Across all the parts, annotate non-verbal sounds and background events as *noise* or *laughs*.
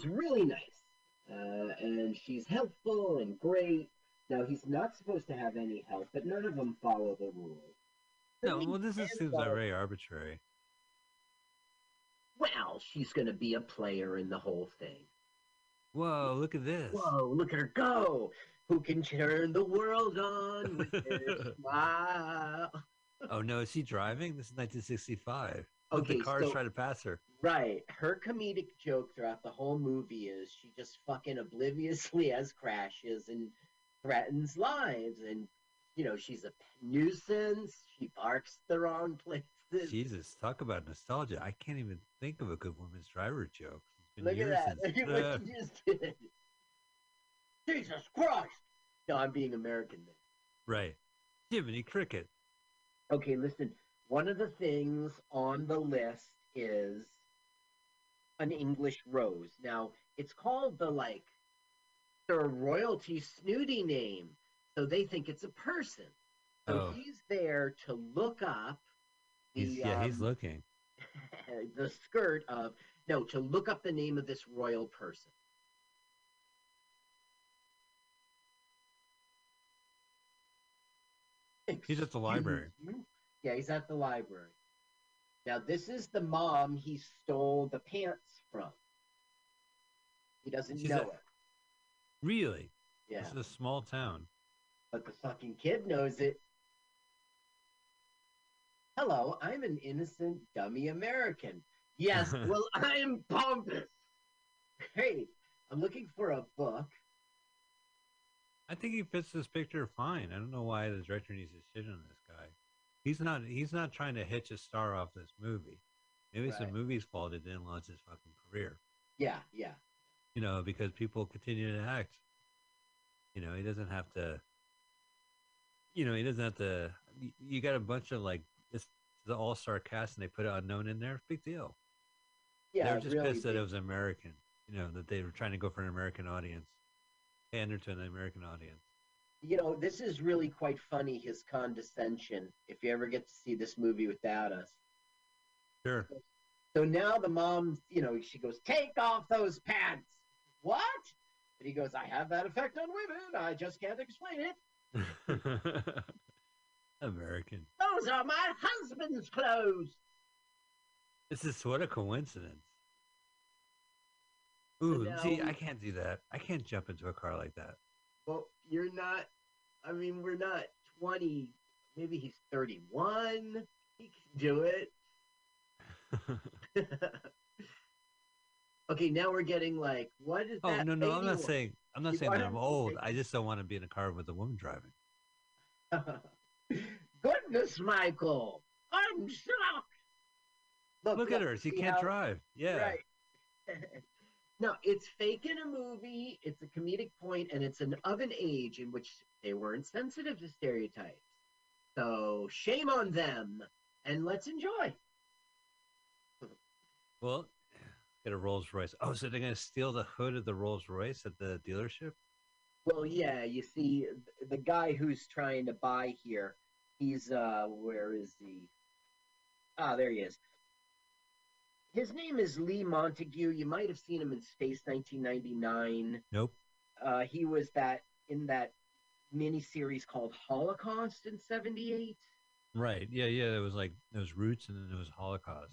Is really nice, uh, and she's helpful and great. Now he's not supposed to have any help, but none of them follow the rules. No, Then well, this is, seems very arbitrary. Well, she's going to be a player in the whole thing. Whoa, look at this. Whoa, look at her go! Who can turn the world on with *laughs* her smile? Oh no, is she driving? This is 1965. Okay, the cars so- try to pass her. Right. Her comedic joke throughout the whole movie is she just fucking obliviously *laughs* has crashes and threatens lives. And, you know, she's a nuisance. She barks the wrong places. Jesus, talk about nostalgia. I can't even think of a good woman's driver joke. Look at that. since. *laughs* What you just did. Jesus Christ. No, I'm being American then. right. Jiminy Cricket. Okay, listen. One of the things on the list is an English rose. Now, it's called the like their royalty snooty name, so they think it's a person. So Oh. he's there to look up the He's, yeah, he's um, looking. *laughs* the skirt of no to look up the name of this royal person. He's at the library. Yeah, he's at the library. Now, this is the mom he stole the pants from. He doesn't She's know a- it. Really? Yeah, This is a small town. but the fucking kid knows it. Hello, I'm an innocent, dummy American. Yes, *laughs* well, I'm pompous. Hey, I'm looking for a book. I think he fits this picture fine. I don't know why the director needs to shit on this. He's not. He's not trying to hitch a star off this movie. Maybe it's Right. the movie's fault it didn't launch his fucking career. Yeah, yeah. You know, because people continue to act. You know, he doesn't have to. You know, he doesn't have to. You got a bunch of like this the all star cast, and they put an unknown in there. Big deal. Yeah, they were just really pissed that it was American. You know, that they were trying to go for an American audience, pander to an American audience. You know, this is really quite funny, his condescension, if you ever get to see this movie without us. Sure. So now the mom, you know, she goes, Take off those pants. What? And he goes, I have that effect on women. I just can't explain it. *laughs* American. Those are my husband's clothes. This is what a coincidence. Ooh, see, I can't do that. I can't jump into a car like that. Well, you're not, I mean, we're not 20. Maybe he's 31. He can do it. *laughs* okay, now we're getting like, what is that? oh that? no, no, I'm not saying I'm not You saying that I'm old. I just don't want to be in a car with a woman driving. *laughs* Goodness, Michael, I'm shocked. Look, at her; she can't how- drive. Yeah, Right. *laughs* no, it's fake in a movie. It's a comedic point, and it's an of an age in which they weren't sensitive to stereotypes. So shame on them, and let's enjoy. Well, get a Rolls Royce. Oh, so they're gonna steal the hood of the Rolls Royce at the dealership? Well, yeah, you see, the guy who's trying to buy here, he's uh, where is he? Ah, there he is. His name is Lee Montague. You might have seen him in Space 1999. Nope. Uh, he was that in that miniseries called Holocaust in '78. Right. Yeah, yeah. It was like was Roots, and then there was Holocaust.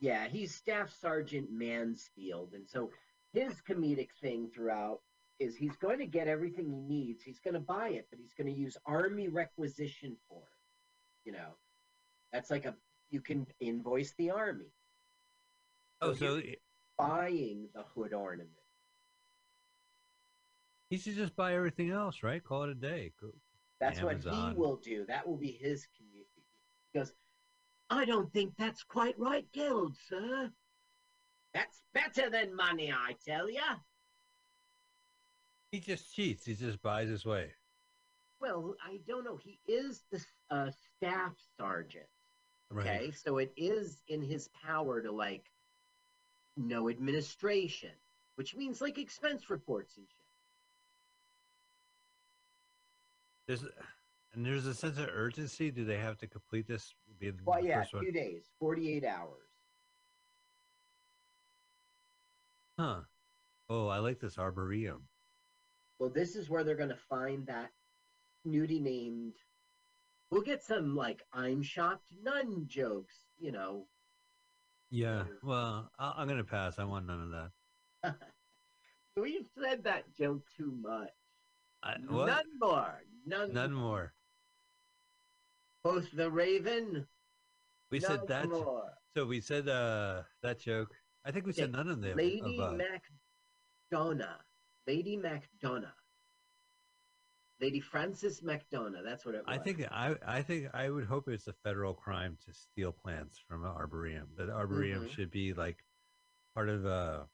Yeah, he's Staff Sergeant Mansfield, and so his comedic thing throughout is he's going to get everything he needs. He's going to buy it, but he's going to use army requisition for it. You know, that's like a you can invoice the army Oh, So buying the hood ornament. he should just buy everything else, right? Call it a day. Go- That's what he will do. That will be his community. He goes, I don't think that's quite right, Guild, sir. That's better than money, I tell ya. He just cheats. He just buys his way. Well, I don't know. He is the uh, staff sergeant. Right. Okay, so it is in his power to like know administration, which means like expense reports and shit. There's and there's a sense of urgency. Do they have to complete this? Be the Well, yeah, two days, forty-eight hours. Huh. Oh, I like this arboretum. Well, this is where they're going to find that snooty named. We'll get some like I'm shocked nun jokes, you know. Yeah. Well, I- I'm gonna pass. I want none of that. *laughs* We've said that joke too much. I? None more. None, None more. Post the Raven. We said that. more. So we said uh that joke. I think we said none of them. Lady. MacDonough. Lady MacDonough. Lady Frances MacDonough. That's what it was. I think I I think I would hope it's a federal crime to steal plants from an arboretum. That arboretum Mhm. should be like part of a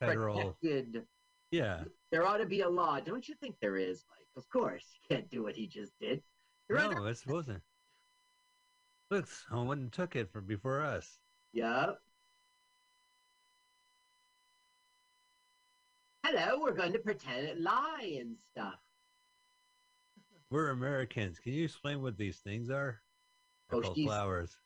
federal. protected. Yeah. There ought to be a law. Don't you think there is? Like, of course, you *laughs* can't do what he just did. You're under- No, it's wasn't. Look, someone took it from before us. Yeah. Hello, we're going to pretend it lie and stuff. We're Americans. Can you explain what these things are? They're Oh, she's- flowers.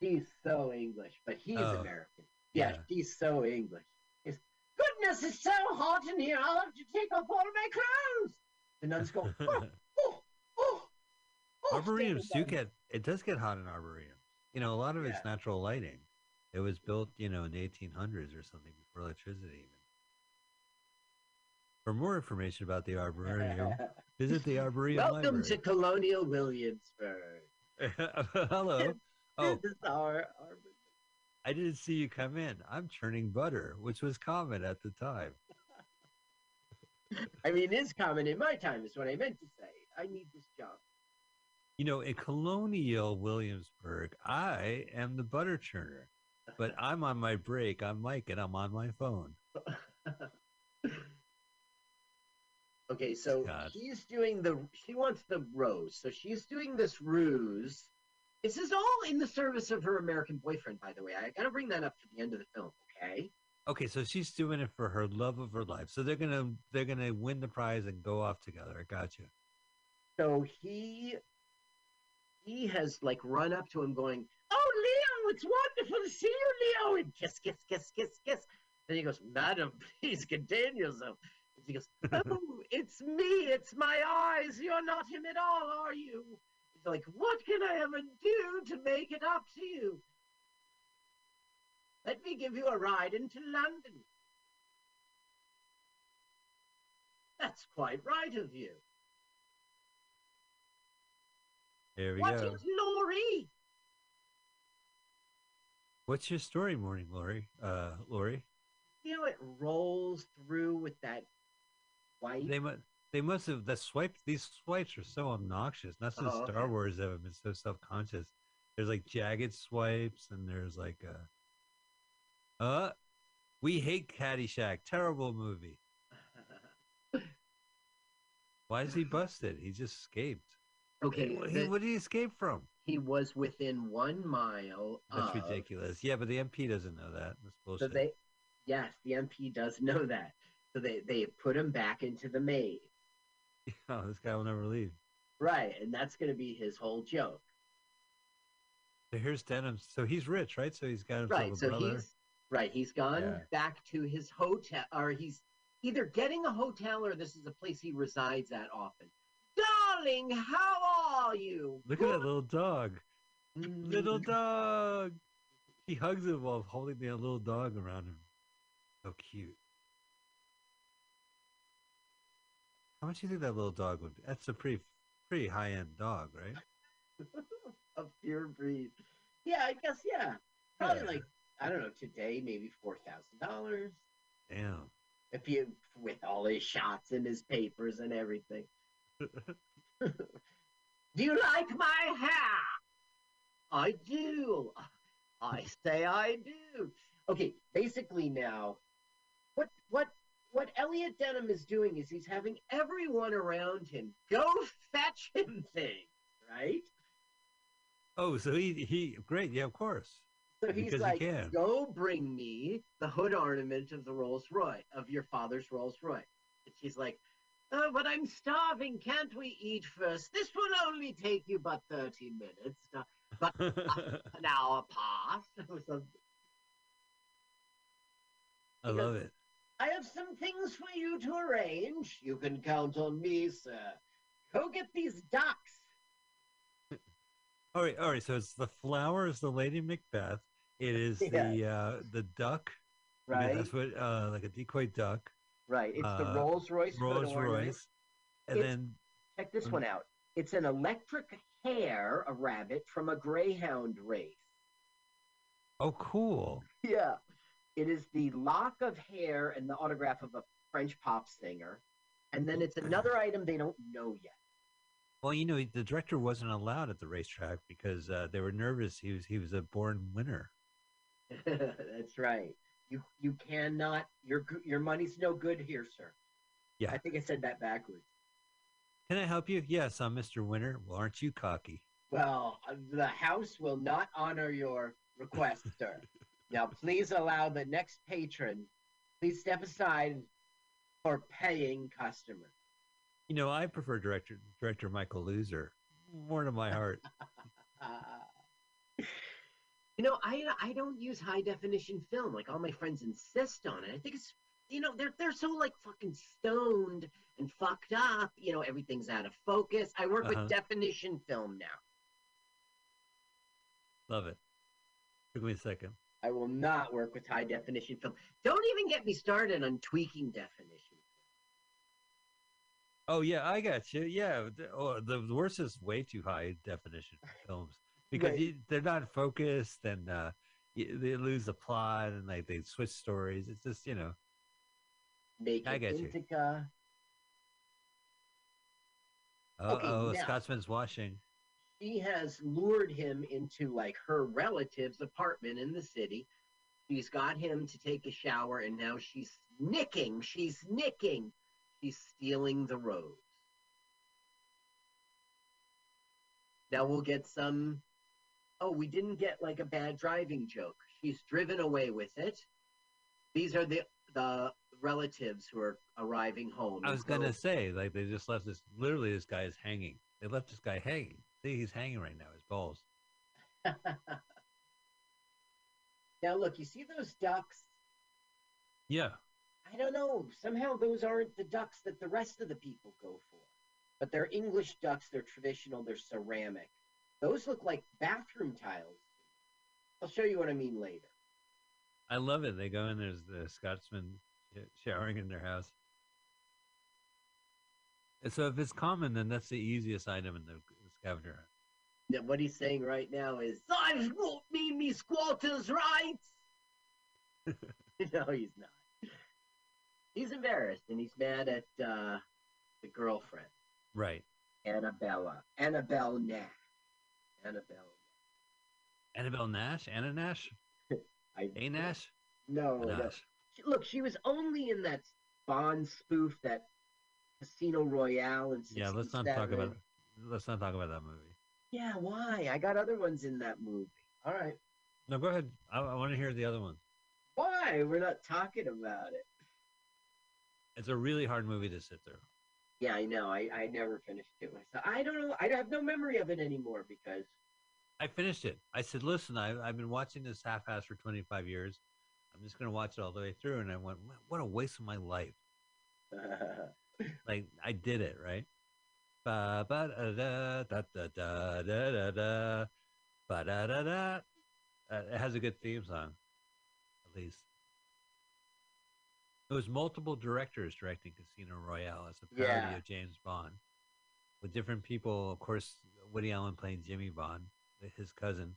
He's so English, but he's Oh, American. Yeah, yeah. he's so English. It's, Goodness, it's so hot in here. I'll have to take off all my clothes. The nuns go, oh, oh, oh, oh. Arboreums do get it does get hot in arboreums. You know, a lot of it's natural lighting. It was built, you know, in the 1800s or something before electricity even. For more information about the arboreum, *laughs* visit the arboreum Welcome to Colonial Williamsburg. *laughs* Hello. *laughs* Oh, This is our, our I didn't see you come in. I'm churning butter, which was common at the time. I mean, it is common in my time, is what I meant to say. I need this job. You know, in colonial Williamsburg, I am the butter churner, but I'm on my break. I'm Mike, and I'm on my phone. Okay, so God. she's doing the, she wants the rose. So she's doing this ruse. This is all in the service of her American boyfriend, by the way. I got to bring that up to the end of the film, okay? Okay, so she's doing it for her love of her life. So they're gonna they're gonna win the prize and go off together. I got you. So he, he has like run up to him going, Oh, Leo, it's wonderful to see you, Leo. And kiss, kiss, kiss, kiss, kiss. Then he goes, Madam, *laughs* please contain yourself. She goes, Oh, it's me. It's my eyes. You're not him at all, are you? He's like, What can I ever do to make it up to you? Let me give you a ride into London. That's quite right of you. Here we What go. is Laurie? What's your story, morning, Lori? Uh, Lori. You know, it rolls through with that They must they must have the swipe. These swipes are so obnoxious. Not since Oh, Star okay. Wars have been so self conscious. There's like jagged swipes, and there's like uh, uh, we hate Caddyshack. Terrible movie. *laughs* Why is he busted? He just escaped. okay, What, the- what did he escape from? he was within one mile. That's of, ridiculous. Yeah, but the MP doesn't know that. That's So they, yes, the MP does know that. So they they put him back into the maze, *laughs* oh, this guy will never leave. right? And that's going to be his whole joke, So here's Denham. So he's rich, right? So he's got himself right? a So brother. he's right. He's gone Yeah. back to his hotel, or he's either getting a hotel or this is a place he resides at often. Darling, how are you? Look at that little dog. Little Mm, dog. He hugs him while holding the little dog around him. So cute. How much do you think that little dog would be? That's a pretty pretty high end dog, right? *laughs* a pure breed. Yeah, I guess yeah. Probably Yeah. like I don't know today, maybe four thousand dollars. Damn. If you with all his shots and his papers and everything. *laughs* do you like my hair? I do. I say I do. Okay, basically now, what what what Elliot Denham is doing is he's having everyone around him go *laughs* fetch him things, right? Oh, so he he great, yeah, of course. So he's Because he like, can. "Go bring me the hood ornament of the Rolls Royce of your father's Rolls Royce." And she's like, "Oh, but I'm starving. Can't we eat first? This will only take you but thirty minutes, uh, but *laughs* an hour past." I love it. I have some things for you to arrange. You can count on me, sir. Go get these ducks. All right, all right. So it's the flower is the Lady Macbeth. It is *laughs* Yeah. the uh, the duck. Right, That's what uh, like a decoy duck. right. It's the uh, Rolls Royce. Rolls. Royce, and It's- then Check this Mm. one out. It's an electric hare, a rabbit from a greyhound race. oh, cool. *laughs* Yeah. It is the lock of hair and the autograph of a French pop singer. And then it's another item they don't know yet. Well, you know, the director wasn't allowed at the racetrack because uh, they were nervous. He was he was a born winner. *laughs* That's right. You you cannot your your money's no good here, sir. Yeah. I think I said that backwards. Can I help you? Yes, I'm Mr. Winner. Well, aren't you cocky? Well, uh, the house will not honor your request, sir. *laughs* Now, please allow the next patron. Please step aside for paying customers. You know, I prefer director director Michael Loser more to my heart. Uh, *laughs* you know, I I don't use high definition film. Like all my friends insist on it. I think it's you know they're they're so like fucking stoned and fucked up. You know, everything's out of focus. I work Uh-huh. with definition film now. Love it. Took me a second. I will not work with high definition film. Don't even get me started on tweaking definition. Oh yeah, I got you. Yeah, the, oh, the worst is way too high definition films because Right. you, they're not focused and uh, you, they lose the plot and like they switch stories. It's just you know. Make I it get you. Indica. Uh Okay, oh, now- Scotsman's washing. She has lured him into like her relative's apartment in the city. She's got him to take a shower, and now she's nicking. She's nicking. She's stealing the rose. Now we'll get some. Oh, we didn't get like a bad driving joke. She's driven away with it. These are the the relatives who are arriving home. I was gonna say like they just left this. Literally, this guy is hanging. They left this guy hanging. See, he's hanging right now. His balls. *laughs* now look, you see those ducks? Yeah. I don't know. Somehow those aren't the ducks that the rest of the people go for. But they're English ducks. They're traditional. They're ceramic. Those look like bathroom tiles. I'll show you what I mean later. I love it. They go in. There's the Scotsman showering in their house. So if it's common, then that's the easiest item in the scavenger hunt. Now, what he's saying right now is, I won't me me squatters' rights. *laughs* no, he's not. He's embarrassed and he's mad at uh, the girlfriend, Right. Annabella. Annabelle Nash. Annabelle. Annabelle Nash? Anna Nash? *laughs* I, A Nash? No, no. Look, she was only in that Bond spoof, that Casino Royale, and Yeah, let's not talk about let's not talk about that movie. Yeah, why? I got other ones in that movie. All right, No, go ahead. I, I want to hear the other one. why? We're not talking about it. It's a really hard movie to sit through. Yeah, I know. I, I never finished it myself. I don't know. I have no memory of it anymore because I finished it. I said, listen, I, I've been watching this half-ass for 25 years. I'm just going to watch it all the way through. And I went, what a waste of my life. *laughs* Like, I did it, right? Ba ba da da da da da da da da ba da da da. Uh, it has a good theme song, at least. It was multiple directors directing Casino Royale as a parody Yeah. of James Bond, with different people. Of course, Woody Allen playing Jimmy Bond, his cousin.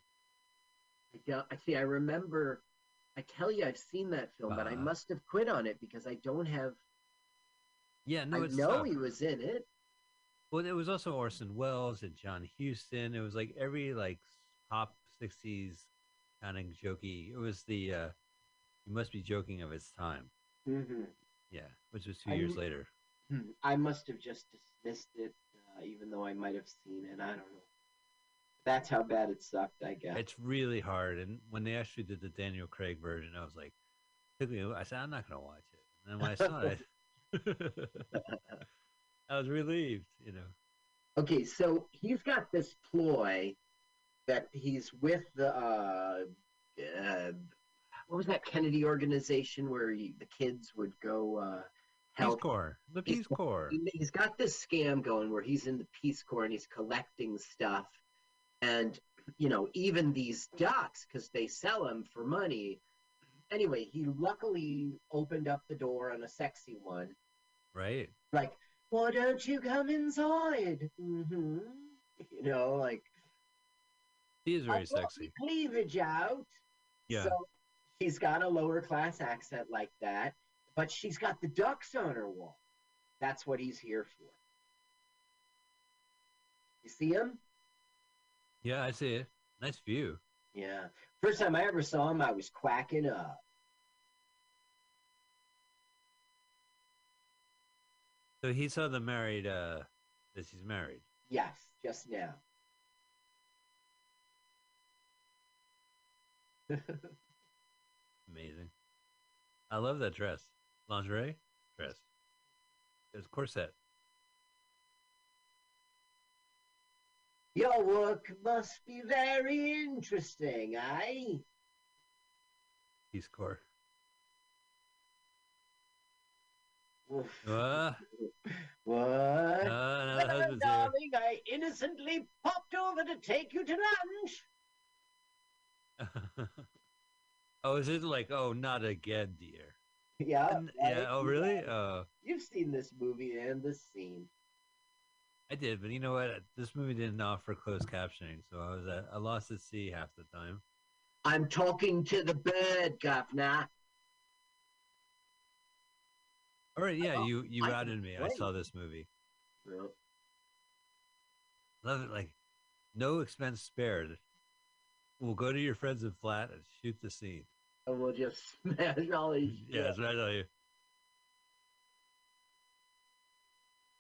I don't. I see. I remember. I tell you, I've seen that film, but I Uh. must have quit on it because I don't have. Yeah, no, I it's know tough. he was in it. Well, it was also Orson Welles and John Huston. It was like every like pop '60s kind of jokey. It was the uh, you must be joking of its time. hmm Yeah, which was two I years later. I must have just dismissed it, uh, even though I might have seen it. I don't know. That's how bad it sucked. I guess. It's really hard. And when they actually did the Daniel Craig version, I was like, took me. I said, I'm not gonna watch it. And then when I saw it, *laughs* *laughs* I was relieved. You know. Okay, so he's got this ploy that he's with the uh, uh what was that Kennedy organization where you, the kids would go uh, Peace? Corps. The Peace Corps. He- He's got this scam going where he's in the Peace Corps and he's collecting stuff, and you know even these ducks because they sell them for money. Anyway, he luckily opened up the door on a sexy one, Right. like, "Why don't you come inside?" Mm-hmm. You know, like He is very "I've sexy. cleavage out. Yeah. So she's got a lower class accent like that, but she's got the ducks on her wall. That's what he's here for. You see him? Yeah, I see it. Nice view. Yeah. First time I ever saw him, I was quacking up. So he saw the married uh that she's married. Yes, just now. Amazing. I love that dress. Lingerie dress. It's corset. Your work must be very interesting, eh? Peace Corps. Oof. Uh, What? uh, no, the Hello, husband's here. darling. I innocently popped over to take you to lunch. *laughs* oh, is it like, oh, not again, dear? Yeah. And- yeah. right? Oh, really? Uh, You've seen this movie and this scene. I did, but you know what? This movie didn't offer closed captioning, so I was at, I lost at sea half the time. I'm talking to the bird, governor. All right, yeah, Oh, you you I routed me. I saw this movie. Love it. Like, no expense spared. We'll go to your friends in flat and shoot the scene. and we'll just *laughs* smash all these. *laughs* Yeah, that's what I you.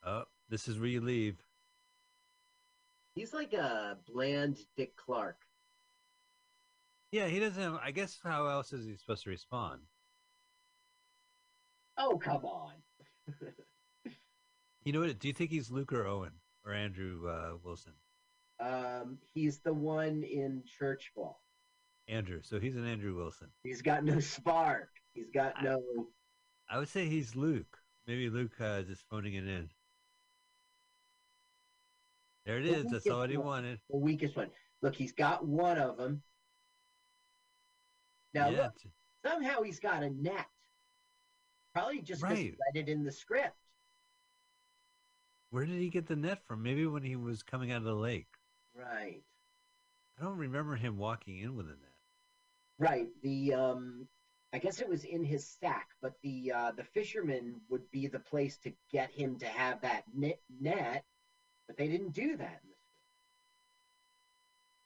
Oh, this is where you leave. He's like a bland Dick Clark. Yeah, he doesn't have. I guess how else is he supposed to respond? Oh, come on. You know what? Do you think he's Luke or Owen or Andrew uh, Wilson? Um, he's the one in Church Ball. Andrew. So he's an Andrew Wilson. He's got no spark. He's got I- no. I would say he's Luke. Maybe Luke uh, just phoning it in. There it The is. That's weakest all he one. wanted. the weakest one. Look, he's got one of them. Now yeah, look, somehow he's got a net. Probably just Right. read it in the script. where did he get the net from? Maybe when he was coming out of the lake. Right. I don't remember him walking in with a net. Right. The um I guess it was in his sack, but the uh the fisherman would be the place to get him to have that net, net but they didn't do that. in the script.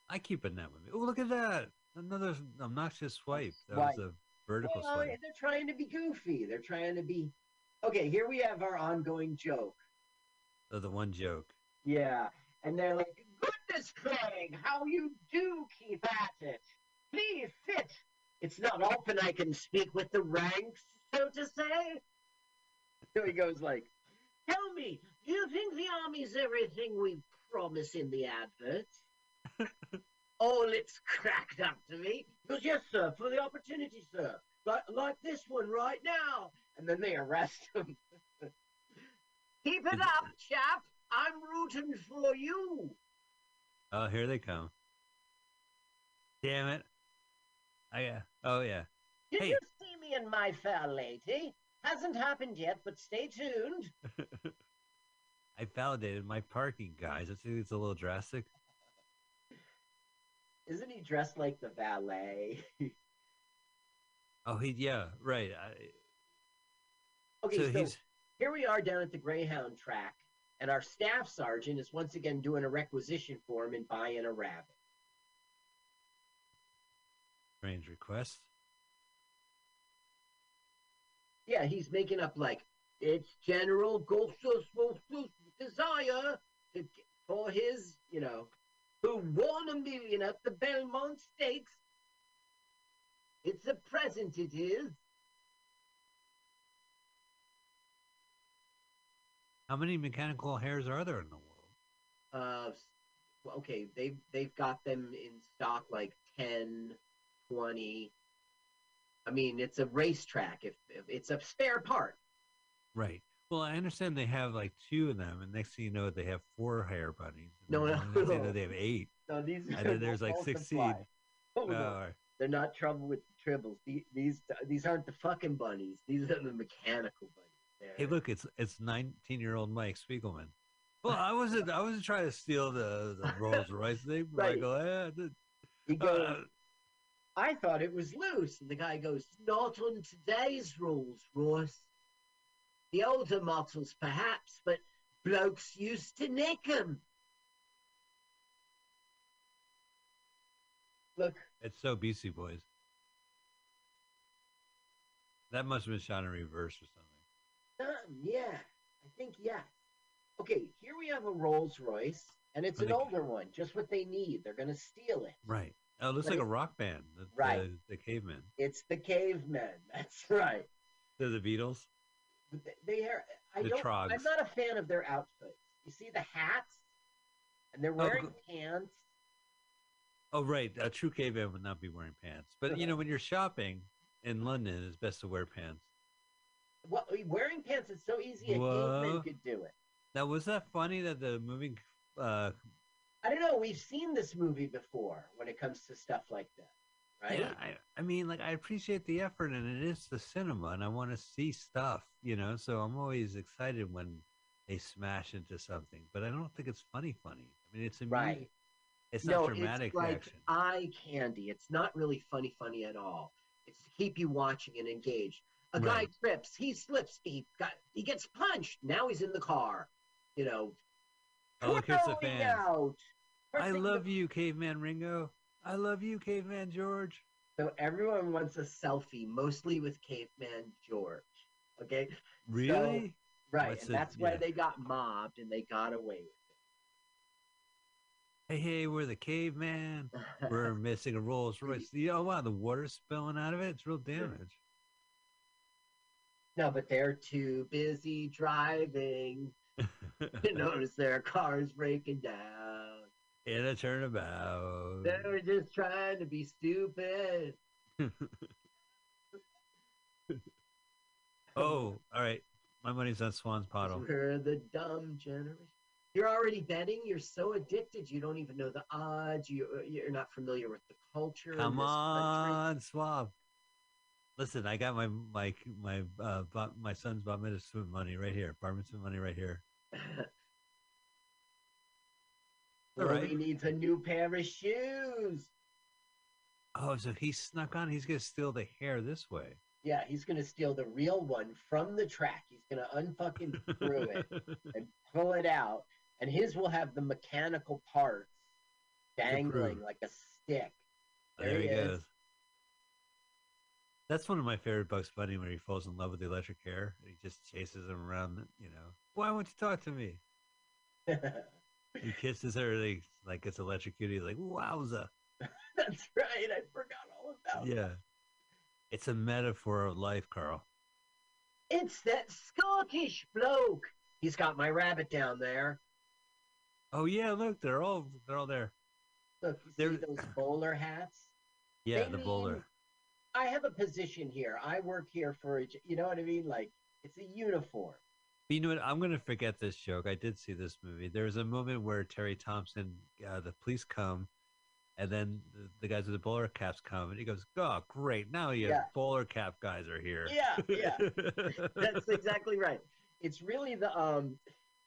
I keep a net with me. Oh, look at that! Another obnoxious swipe. That Swipe. was a vertical Well, they're trying to be goofy. They're trying to be Okay, here we have our ongoing joke. Oh, the one joke. Yeah. And they're like, Goodness Craig, how you do keep at it. Please sit. It's not often I can speak with the ranks, so to say. So he goes like, Tell me, do you think the army's everything we promise in the adverts? *laughs* All it's *laughs* cracked up to me. Because Yes, sir, for the opportunity, sir. Like, like this one right now. And then they arrest *laughs* him. Keep it up, chap. I'm rooting for you. Oh, here they come. Damn it! I uh, oh yeah. Did Hey. you see me and my fair lady? Hasn't happened yet, but stay tuned. *laughs* I validated my parking, guys. I think it's a little drastic. Isn't he dressed like the valet? *laughs* Oh, he yeah, right. I, okay, so so, he's here we are down at the Greyhound track, and our staff sergeant is once again doing a requisition form and buying a rabbit. strange request. Yeah, he's making up like it's General Gostos desire to, for his, you know, who won a million at the Belmont Stakes. It's a present, it is. How many mechanical hares are there in the world? Uh, well, okay, they've they've got them in stock like 10, 20. I mean, it's a racetrack. If, if it's a spare part, Right. Well, I understand they have like two of them, and next thing you know, they have four hair bunnies. No, no, next thing you know, no. they have eight. no, these And then *laughs* there's like sixteen. Oh, no. Oh, They're not trouble with the tribbles. These, these these aren't the fucking bunnies. These are the mechanical bunnies. They're, hey, look, it's it's nineteen-year-old Mike Spiegelman. Well, I wasn't I wasn't trying to steal the, the *laughs* Rolls Royce thing. Right. Michael. Eh, the- he goes, uh, I thought it was loose. And the guy goes, Not on today's rules, Royce. The older models, perhaps, but blokes used to nick 'em. Look, it's so BC Boys. That must have been shot in reverse or something. um, yeah, I think yes. Okay, here we have a Rolls Royce, and it's an older one, just what they need. They're going to steal it. Right. Oh, it looks But like a rock band. The, Right. The, the cavemen. It's the cavemen. *laughs* That's right. They're the Beatles. They, are. I The don't. Troggs. I'm not a fan of their outfits. You see the hats, and they're wearing go- pants. Oh, right. A true caveman would not be wearing pants. But you know, when you're shopping in London, it's best to wear pants. Well, wearing pants is so easy. A Whoa. caveman could do it. Now, was that funny that the movie? Uh, I don't know. We've seen this movie before when it comes to stuff like that, right? Yeah, I, I mean, like I appreciate the effort, and it is the cinema, and I want to see stuff, you know. So I'm always excited when they smash into something, but I don't think it's funny. Funny. I mean, it's amu- Right. It's no, not dramatic it's like action. eye candy. It's not really funny, funny at all. It's to keep you watching and engaged. A guy Right. trips, he slips, he got, he gets punched. Now he's in the car. You know, Oh, here's the throwing fans. out. I love you, Caveman Ringo. I love you, Caveman George. So everyone wants a selfie, mostly with Caveman George. Okay, Really? right, What's and it- that's why yeah. they got mobbed and they got away with it. hey, hey, we're the caveman. We're *laughs* missing a Rolls Royce. You know, wow, the water's spilling out of it. It's real damage. no, but they're too busy driving *laughs* to notice their car's breaking down. In a turnabout. They were just trying to be stupid. *laughs* oh, all right. My money's on Swan's Pottle. We're the dumb generation. You're already betting. You're so addicted. You don't even know the odds. You you're not familiar with the culture. Come on, Swab. Listen, I got my my my uh, my son's bar mitzvah money right here. Bar mitzvah money right here. *laughs* All right. he needs a new pair of shoes. Oh, so he snuck on. He's gonna steal the hare this way. Yeah, he's gonna steal the real one from the track. He's gonna unfucking screw it *laughs* and pull it out, and his will have the mechanical parts dangling like a stick. there, There he is. goes. That's one of my favorite Bugs Bunny when he falls in love with the electric hare. He just chases him around. You know, why won't you talk to me? *laughs* He kisses her. Like, like it's electrocuted. He's like, wowza. *laughs* That's right. I forgot all about. It. Yeah. It's a metaphor of life, Carl. It's that Scottish bloke. He's got my rabbit down there. Oh yeah, look, they're all they're all there. Look, you see those bowler hats? Yeah, They the mean- bowler. I have a position here. I work here for, a you know what I mean? Like, it's a uniform. But you know what? I'm gonna forget this joke. I did see this movie. There's a moment where Terry Thompson, uh, the police come, and then the, the guys with the bowler caps come, and he goes, "Oh, great! Now you Yeah. bowler cap guys are here." Yeah, yeah. *laughs* That's exactly right. It's really the um,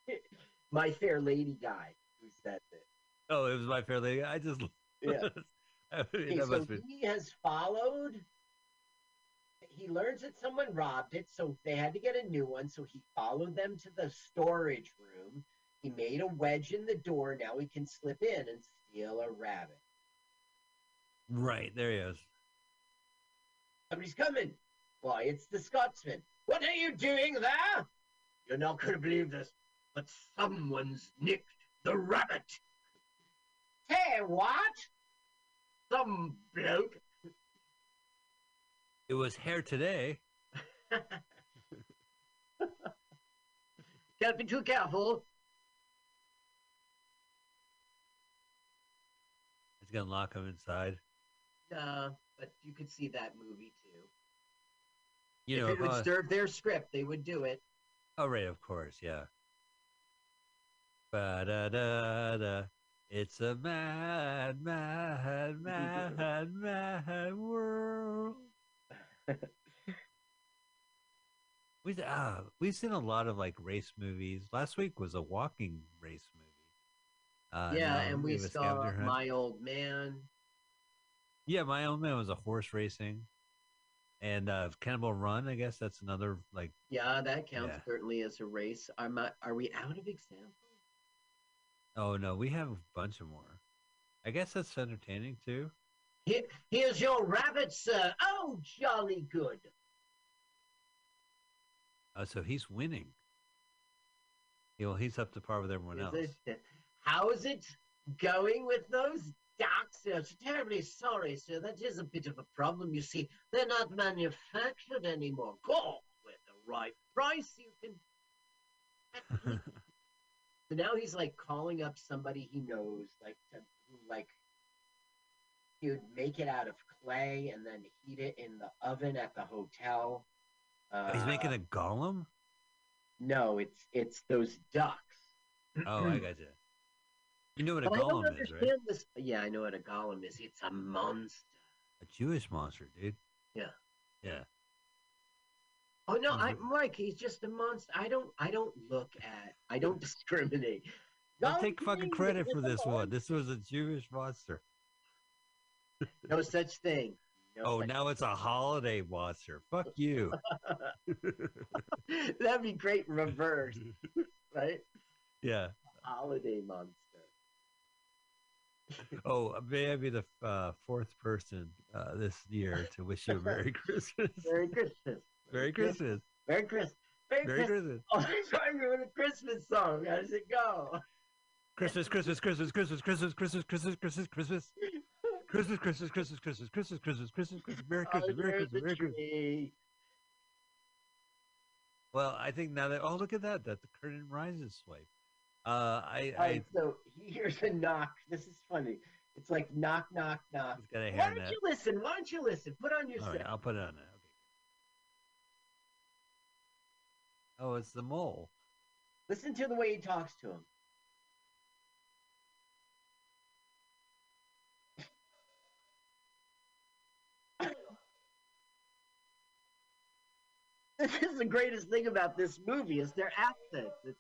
*laughs* my fair lady guy who said it. oh, it was my fair lady. I just. Yeah. *laughs* I mean, Okay, so he has followed. He learns that someone robbed it, so they had to get a new one. So he followed them to the storage room. He made a wedge in the door. Now he can slip in and steal a rabbit. Right there he is. Somebody's coming. Why, it's the Scotsman. What are you doing there? You're not going to believe this, but someone's nicked the rabbit. Hey, what? Some bloke. It was hair today. *laughs* Can't be too careful. He's gonna lock him inside. Uh, but you could see that movie too. You if know, it would uh, serve their script, they would do it. oh right, of course, yeah. Ba da da da. It's a mad, mad, mad, *laughs* mad world. *laughs* We uh, we've seen a lot of like race movies. Last week was a walking race movie. Uh, yeah, and we saw. My Old Man. Yeah, my old man was a horse racing, and uh, Cannibal Run. I guess that's another like. Yeah, that counts Yeah. certainly as a race. Are, my, are we out of examples? Oh no, we have a bunch of more. I guess that's entertaining too. Here, here's your rabbit, sir. Oh, jolly good. Uh, so he's winning. Yeah, Well, he's up to par with everyone Is else. it- how's it going with those ducks? I'm terribly sorry, sir. That is a bit of a problem. You see, they're not manufactured anymore. God, with the right price, you can. *laughs* so now he's like calling up somebody he knows, like to like he would make it out of clay and then heat it in the oven at the hotel. Uh, he's making a golem. no. It's it's those ducks. Oh, I got you. You know what a But golem is, right? this. Yeah, I know what a golem is. It's a monster. A Jewish monster, dude. Yeah. Yeah. Oh no, I, like- Mike, he's just a monster. I don't. I don't look at. I don't *laughs* discriminate. I'll take fucking credit for this one. This was a Jewish monster. No such thing. No Oh, such- now it's a holiday monster. Fuck you. *laughs* that'd be great. Reverse, right? yeah. Holiday monster. Oh, may I be the uh, fourth person uh, this year to wish you a Merry *laughs* Christmas. Merry Christmas. Merry Christmas. Merry Christmas. Merry, Merry Christmas. Christmas. Oh, *laughs* I'm trying to write a Christmas song. How does it go? Christmas, Christmas, Christmas, Christmas, Christmas, Christmas, Christmas, Christmas, Christmas. Christmas, Christmas, Christmas, Christmas, Christmas, Christmas, Christmas, Christmas, Merry Christmas, Merry Christmas, Merry Christmas. Well, I think now that oh look at that, that the curtain rises swipe. Uh, I All I right, so here's a knock. This is funny. It's like knock, knock, knock. he's got a Why don't hairnet. you listen? Why don't you listen? Put on your All right. I'll put it on there. Okay. Oh, it's the mole. Listen to the way he talks to him. This is the greatest thing about this movie is their accents. It's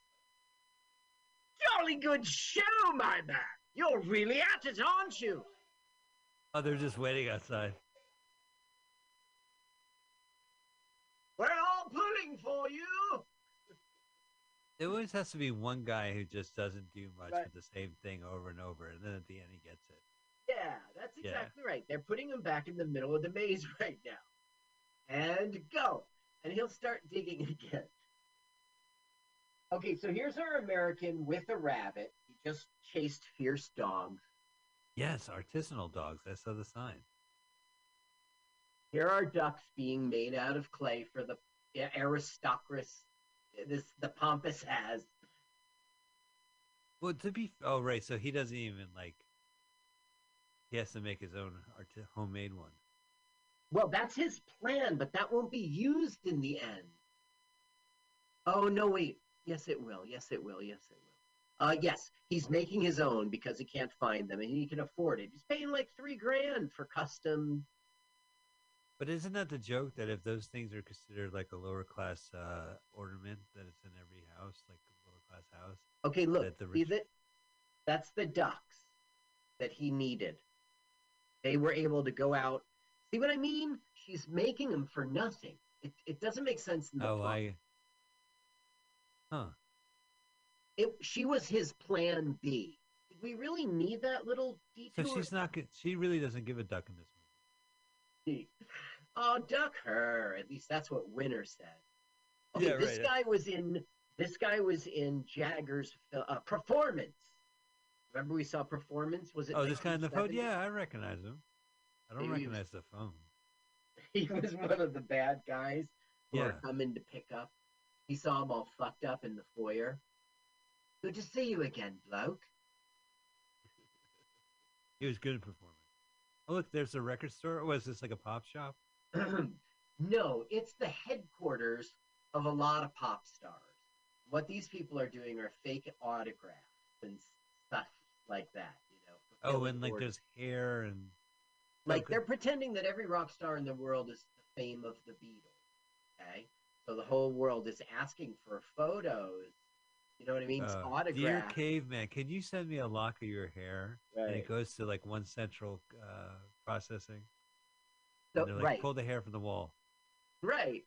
jolly good show, my man. You're really at it, aren't you? Oh, they're just waiting outside. We're all pulling for you. There always has to be one guy who just doesn't do much Right. with the same thing over and over, and then at the end he gets it. Yeah, that's Yeah. exactly right. They're putting him back in the middle of the maze *laughs* right now. And go. And he'll start digging *laughs* again. Okay, so here's our American with a rabbit. He just chased fierce dogs. Yes, artisanal dogs. I saw the sign. Here are ducks being made out of clay for the aristocracy. This the pompous has. Well, to be oh right, so he doesn't even like. He has to make his own art- homemade one. Well, that's his plan, but that won't be used in the end. Oh no, wait. Yes, it will. Yes, it will. Yes, it will. Uh, yes, he's making his own because he can't find them, and he can afford it. He's paying like three grand for custom. But isn't that the joke that if those things are considered like a lower class uh, ornament, that it's in every house, like a lower class house? Okay, look, That the see rich- that? That's the ducks that he needed. They were able to go out. See what I mean? She's making them for nothing. It, it doesn't make sense in the Oh, plot. I. Huh. it, she was his plan B. Did we really need that little So she's not. She really doesn't give a duck in this movie. Oh, duck her. At least that's what Winner said. Okay, Yeah, this right. guy was in. This guy was in Jagger's uh, performance. Remember we saw performance? Was it? Oh, this guy on the? 1970? Yeah, I recognize him. I don't he was- recognize the phone. *laughs* He was one of the bad guys who Yeah. are coming to pick up. He saw him all fucked up in the foyer. Good to see you again, bloke. He was good at performing. Oh, look, there's a record store. Oh, was this like a pop shop? *clears throat* No, it's the headquarters of a lot of pop stars. What these people are doing are fake autographs and stuff like that. You know. Oh, and like there's hair and Like Okay. they're pretending that every rock star in the world is the fame of the Beatles. Okay, so the whole world is asking for photos. You know what I mean? Uh, dear caveman, can you send me a lock of your hair? Right. And it goes to like one central uh, processing. So, like, right, pull the hair from the wall. right.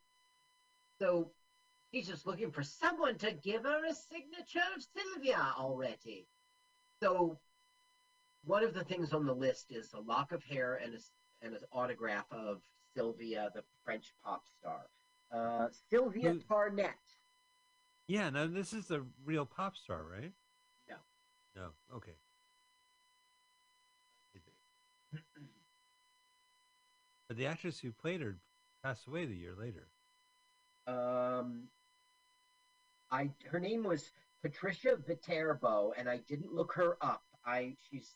So she's just looking for someone to give her a signature of Sylvia already. So one of the things on the list is a lock of hair and a, and an autograph of Sylvia, the French pop star. Uh, Sylvia Who- Tarnett. Yeah, now this is the real pop star, right? No. No. Okay. *clears throat* But the actress who played her passed away the year later. Um, I her name was Patricia Viterbo, and I didn't look her up. I she's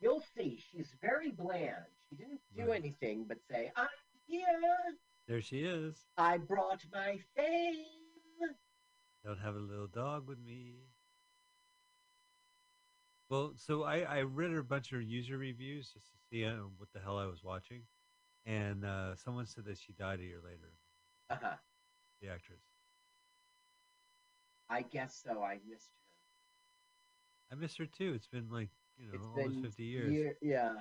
you'll see she's very bland. She didn't do Right. anything but say, "I'm here. There she is. I brought my fame." Don't have a little dog with me. Well, so I, I read a bunch of user reviews just to see uh, what the hell I was watching, and uh, someone said that she died a year later. Uh-huh. The actress. I guess so. I missed her. I miss her too. It's been like you know It's almost been fifty years. year- yeah,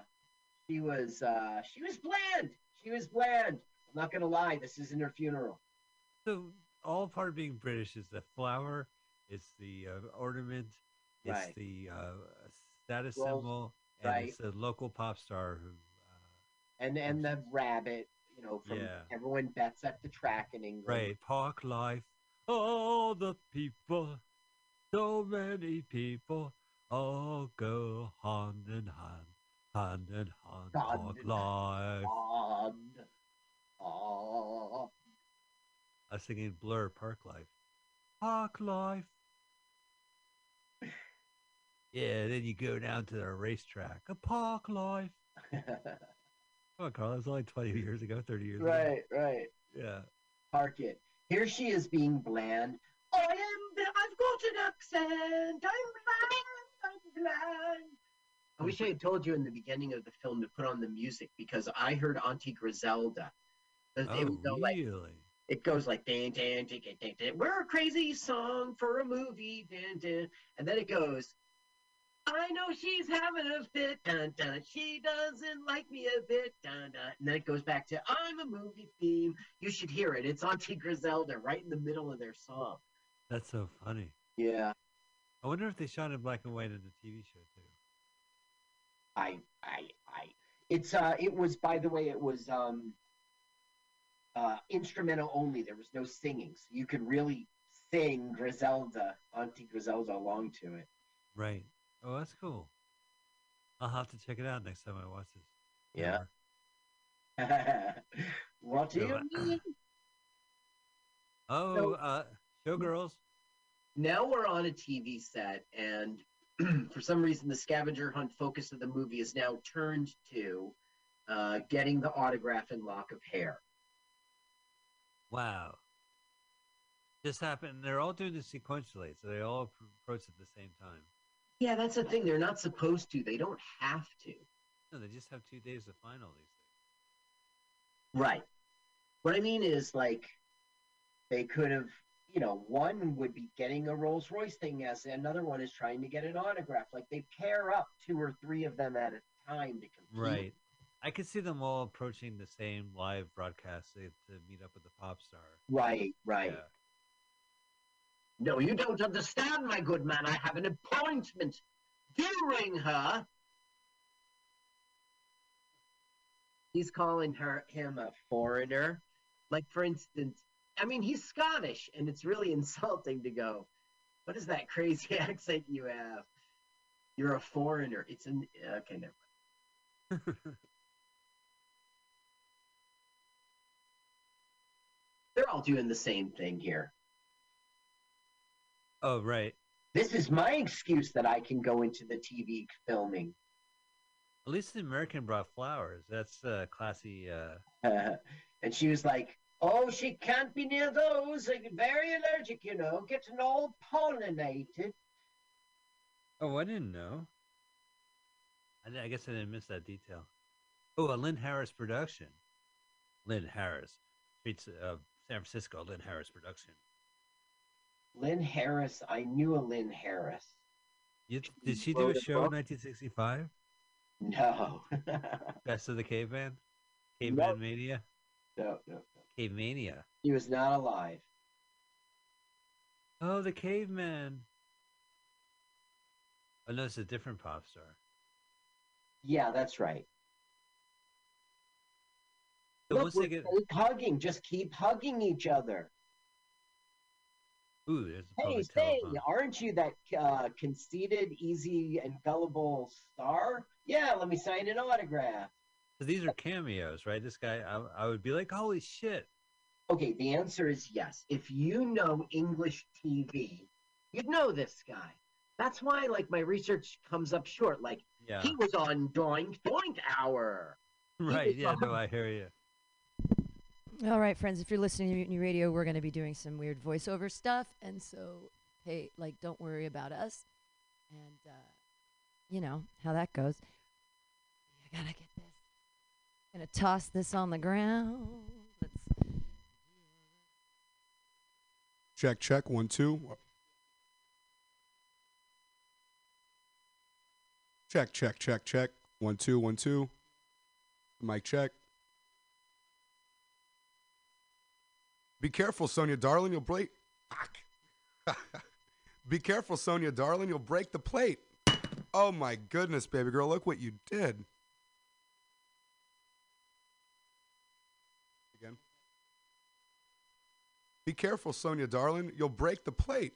she was. uh She was bland. She was bland. I'm not gonna lie. This isn't her funeral. So all part of being British is the flower, it's the uh, ornament, it's Right. the uh, status Well, symbol, and right. it's the local pop star who. Uh, And and the rabbit. You know, from Yeah. everyone bets at the track in England. Right, park life. All the people, so many people, all go hand in hand, hand in hand, Hand park in life. On, on. Ah. I was singing Blur, Park Life. Park Life. Yeah, then you go down to the racetrack. A Park Life. *laughs* Come on, Carl. That was only 20 years ago, 30 years ago. right, right. Yeah. Park it. Here she is being bland. I am. I've got an accent. I'm bland. I wish I had told you in the beginning of the film to put on the music because I heard Auntie Griselda. It Oh, go like really? it goes like dan dan dan dan dan. We're a crazy song for a movie, dan dan, and then it goes. I know she's having a fit, dun dun. She doesn't like me a bit, dun dun. And then it goes back to I'm a movie theme. You should hear it. It's Auntie Griselda right in the middle of their song. That's so funny. Yeah, I wonder if they shot in black and white in the TV show too. I I I. It's uh, it was by the way, it was um, uh, instrumental only. There was no singing, so you could really sing Griselda, Auntie Griselda, along to it. Right. Oh, that's cool. I'll have to check it out next time I watch this. Yeah. *laughs* What do you mean? *laughs* Oh, uh, Showgirls. Now we're on a TV set, and *clears throat* for some reason, the scavenger hunt focus of the movie is now turned to uh, getting the autograph and lock of hair. Wow. This happened. They're all doing this sequentially, so they all approach at the same time. Yeah, that's the thing. They're not supposed to. They don't have to. No, they just have two days to find all these things. Right. What I mean is, like, they could have, you know, one would be getting a Rolls Royce thing, as another one is trying to get an autograph. Like, they pair up two or three of them at a time to compete. Right. I could see them all approaching the same live broadcast to, to meet up with the pop star. Right, right. Yeah. No, you don't understand, my good man. I have an appointment. Do ring her. He's calling her him a foreigner. Like for instance, I mean he's Scottish, and it's really *laughs* insulting to go, "What is that crazy *laughs* accent you have? You're a foreigner." It's an okay, never. mind. *laughs* They're all doing the same thing here. oh, right. This is my excuse that I can go into the TV filming. At least the American brought flowers. That's uh, classy. Uh... and she was like, "Oh, she can't be near those. Very allergic, you know. Getting all pollinated." Oh, I didn't know. I, I guess I didn't miss that detail. Oh, a Lynn Harris production. Lynn Harris, streets of uh, San Francisco. Lynn Harris production. Lynn Harris. I knew a Lynn Harris. You, did she do a show in 1965? No. *laughs* Best of the Caveman? Caveman nope. Mania? No, no, no. Cave Mania. He was not alive. Oh, the Caveman. Oh, no, it's a different pop star. Yeah, that's right. So Look, we're get... hugging. Just keep hugging each other. Ooh, there's a hey, say, aren't you that uh, conceited, easy, and gullible star? Yeah, let me sign an autograph. So these are cameos, right? This guy, I, I would be like, holy shit. Okay, the answer is yes. If you know English TV, you'd know this guy. That's why, like, my research comes up short. Like, yeah. he was on Doink Doink Hour. Right. Yeah. On... No, I hear you. All right, friends. If you're listening to Mutiny Radio, we're going to be doing some weird voiceover stuff, and so hey, like, don't worry about us, and uh, you know how that goes. I gotta get this. Gonna toss this on the ground. Let's check. Check. One, two. Check. Check. Check. Check. One, two. One, two. Mic check. Be careful, Sonia, darling. You'll break. *laughs* Be careful, Sonia, darling. You'll break the plate. Oh my goodness, baby girl. Look what you did. Again. Be careful, Sonia, darling. You'll break the plate.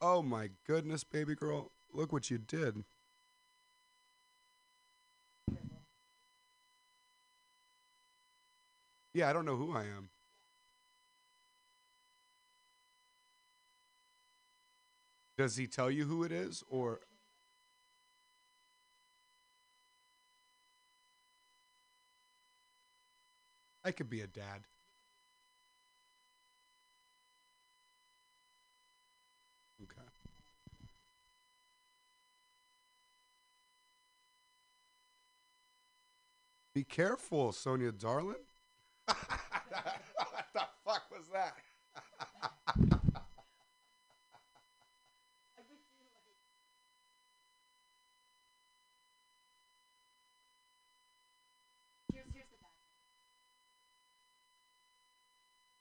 Oh my goodness, baby girl. Look what you did. Yeah, I don't know who I am. Does he tell you who it is or I could be a dad. Okay. Be careful, Sonia darling. what *laughs* the fuck was that?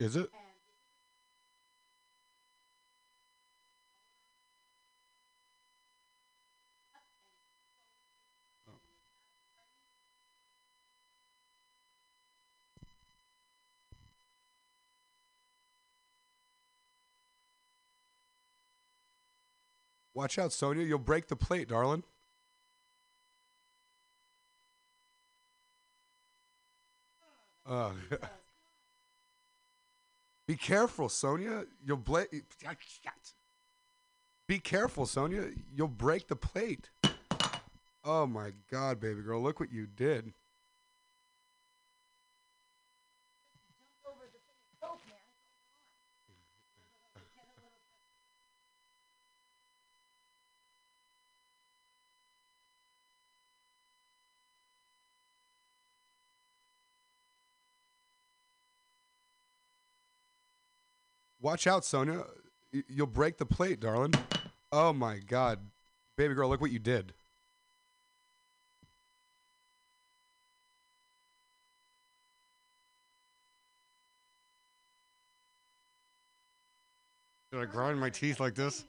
Is it? Watch out, Sonia. You'll break the plate, darling. Uh, *laughs* Be careful, Sonia. You'll bla- Be careful, Sonia. You'll break the plate. Oh my God, baby girl, look what you did. Watch out, Sonia. You'll break the plate, darling. Oh my God. Baby girl, look what you did. Did I grind my teeth like this?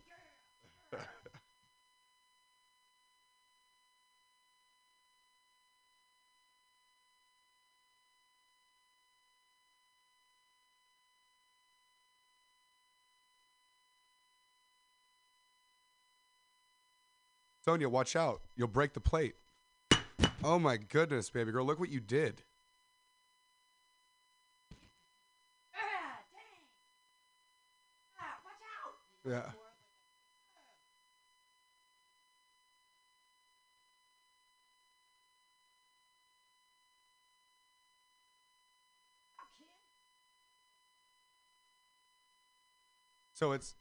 Sonia, watch out. You'll break the plate. Oh my goodness, baby girl. Look what you did. Yeah. So it's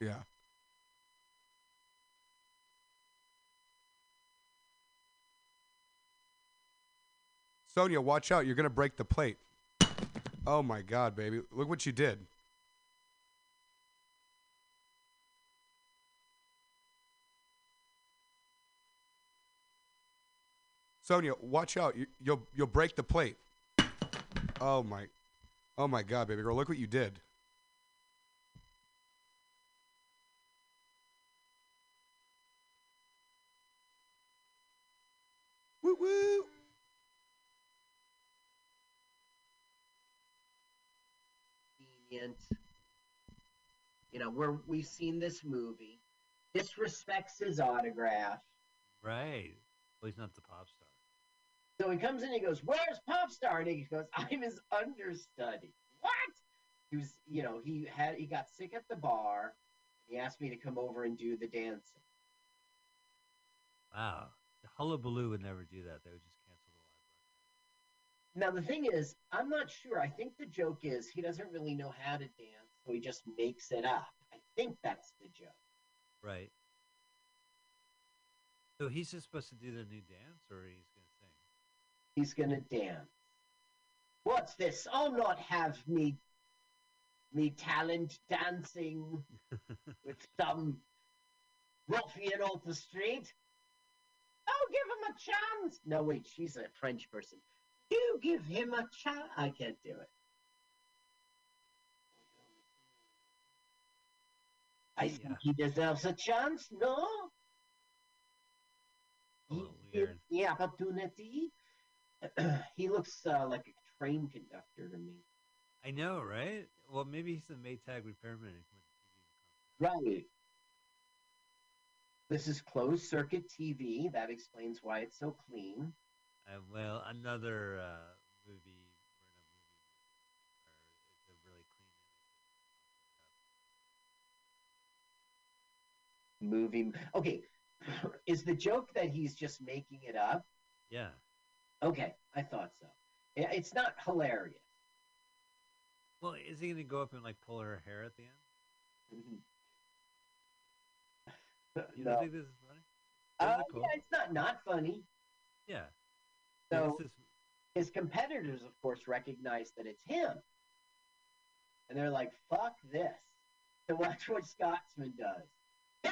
yeah. Sonia, watch out. You're going to break the plate. Oh my God, baby. Look what you did. Sonia, watch out. You, you'll you'll break the plate. Oh my, oh my God, baby girl, look what you did. Woo woo. convenient. You know, where we've seen this movie, disrespects his autograph. Right. Well, he's not the pop star. So he comes in and he goes, Where's pop star?" And he goes, *laughs* I'm his understudy. What? He was, you know, he had he got sick at the bar. He asked me to come over and do the dancing. Wow. The Hullabaloo would never do that. They would just cancel the live broadcast. Now the thing is, I'm not sure. I think the joke is he doesn't really know how to dance, so he just makes it up. I think that's the joke. Right. So he's just supposed to do the new dance, or he's gonna sing? He's gonna dance. What's this? I'll not have me me talent dancing *laughs* with some ruffian off the street. Oh, give him a chance. No, wait, she's a French person. You give him a chance. I can't do it. I think he deserves a chance, no? A He weird. the opportunity. *clears throat* he looks uh, like a train conductor to me. I know, right? Well, maybe he's the Maytag repairman. and went to TV. Right. This is closed circuit TV. That explains why it's so clean. Uh, well, another uh, movie. We're in a movie where it's a really clean. Movie. Okay. *clears throat* Is the joke that he's just making it up? Yeah. Okay, I thought so. It's not hilarious. Well, is he gonna go up and like pull her hair at the end? You don't no. think this is funny? Uh, it cool? yeah, it's not not funny. Yeah. So this is, his competitors, of course, recognize that it's him, and they're like, "Fuck this!" So watch what Scotsman does. "Hey,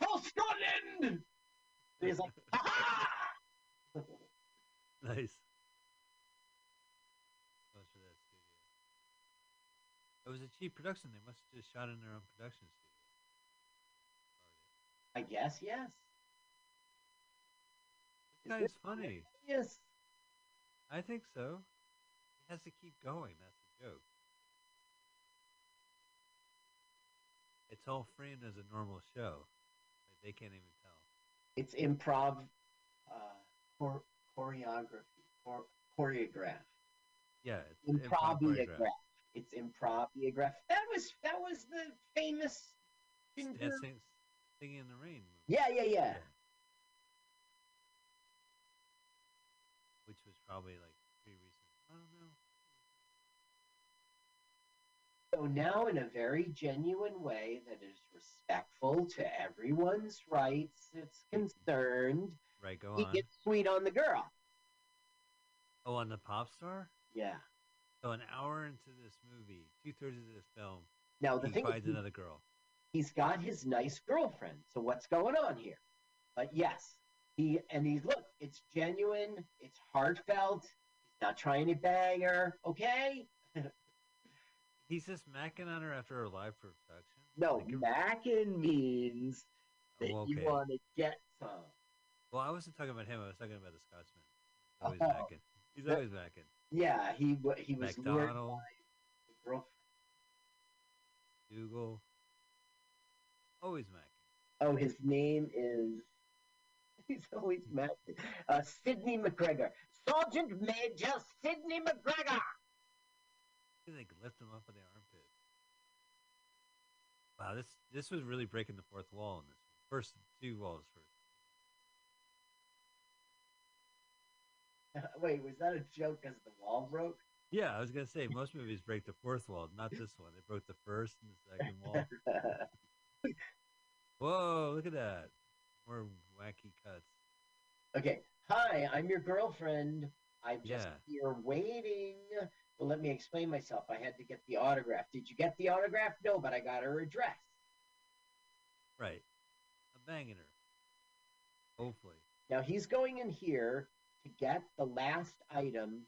For Scotland! And he's like, "Ha!" *laughs* nice. That. It was a cheap production. They must have just shot in their own production studio. I guess yes. This guy is funny. Yes. I think so. He has to keep going. That's the joke. It's all framed as a normal show. Like, they can't even tell. It's improv, uh, chor- choreography, chor- choreographed. Yeah, it's improv choreographed. It's improviograph. That was that was the famous. Dancing, singing in the rain. movie. Yeah, yeah, yeah. Which was probably like pretty recent. I don't know. So now, in a very genuine way that is respectful to everyone's rights, it's concerned, Right, go he on. He gets sweet on the girl. Oh, on the pop star? Yeah. So an hour into this movie, two thirds of this film, Now the he thing finds he- another girl. He's got his nice girlfriend. So what's going on here? But yes, he and he look, it's genuine, it's heartfelt. He's not trying to bang her, okay? *laughs* He's just macking on her after her live production. No, Like, macking means that Oh, you want to get some. Well, I wasn't talking about him. I was talking about the Scotsman. Always Oh. macking. He's always macking. Yeah, he he was McDonald, girlfriend. Dougal. Always macking. Oh, his name is. *laughs* He's always macking. Uh, Sidney McGregor, Sergeant Major Sidney McGregor. They could lift him up with the armpit. Wow, this this was really breaking the fourth wall in this first two walls first. *laughs* Wait, was that a joke because the wall broke? Yeah, I was gonna say most movies break the fourth wall, not this one. They broke the first and the second wall. *laughs* Whoa, look at that. More wacky cuts. okay. Hi, I'm your girlfriend. I'm just Yeah. here waiting. Well, let me explain myself. I had to get the autograph. Did you get the autograph? No, but I got her address. Right. I'm banging her. Hopefully. Now he's going in here to get the last item,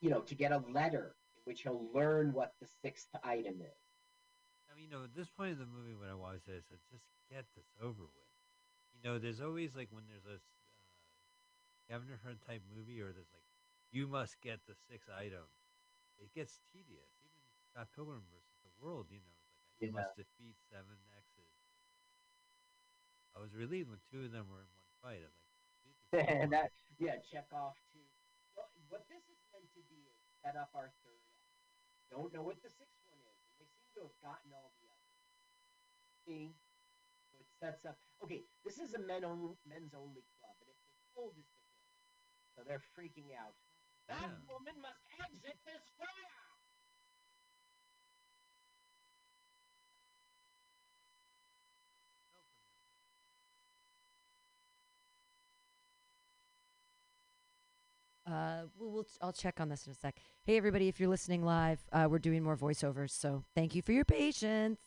you know, to get a letter in which he'll learn what the sixth item is. I mean, you know, at this point in the movie, when I watched it, I said, just get this over with. You know, there's always like when there's a uh, Kevin Hearn type movie, or there's like, you must get the six items. It gets tedious. Even Scott Pilgrim versus the World, you know, like you Yeah. must defeat seven X's. I was relieved when two of them were in one fight. I'm like, "Geez, this is *laughs* and fun." that, yeah, check off two. Well, what this is meant to be is set up our third act. Don't know what the sixth one is, and they seem to have gotten all the others. See, so it sets up. Okay, this is a men only, men's only club, and it's as cold as the hill, so they're freaking out. That Yeah. woman must exit this door. Uh, we'll, we'll I'll check on this in a sec. Hey, everybody, if you're listening live, uh, we're doing more voiceovers, so thank you for your patience.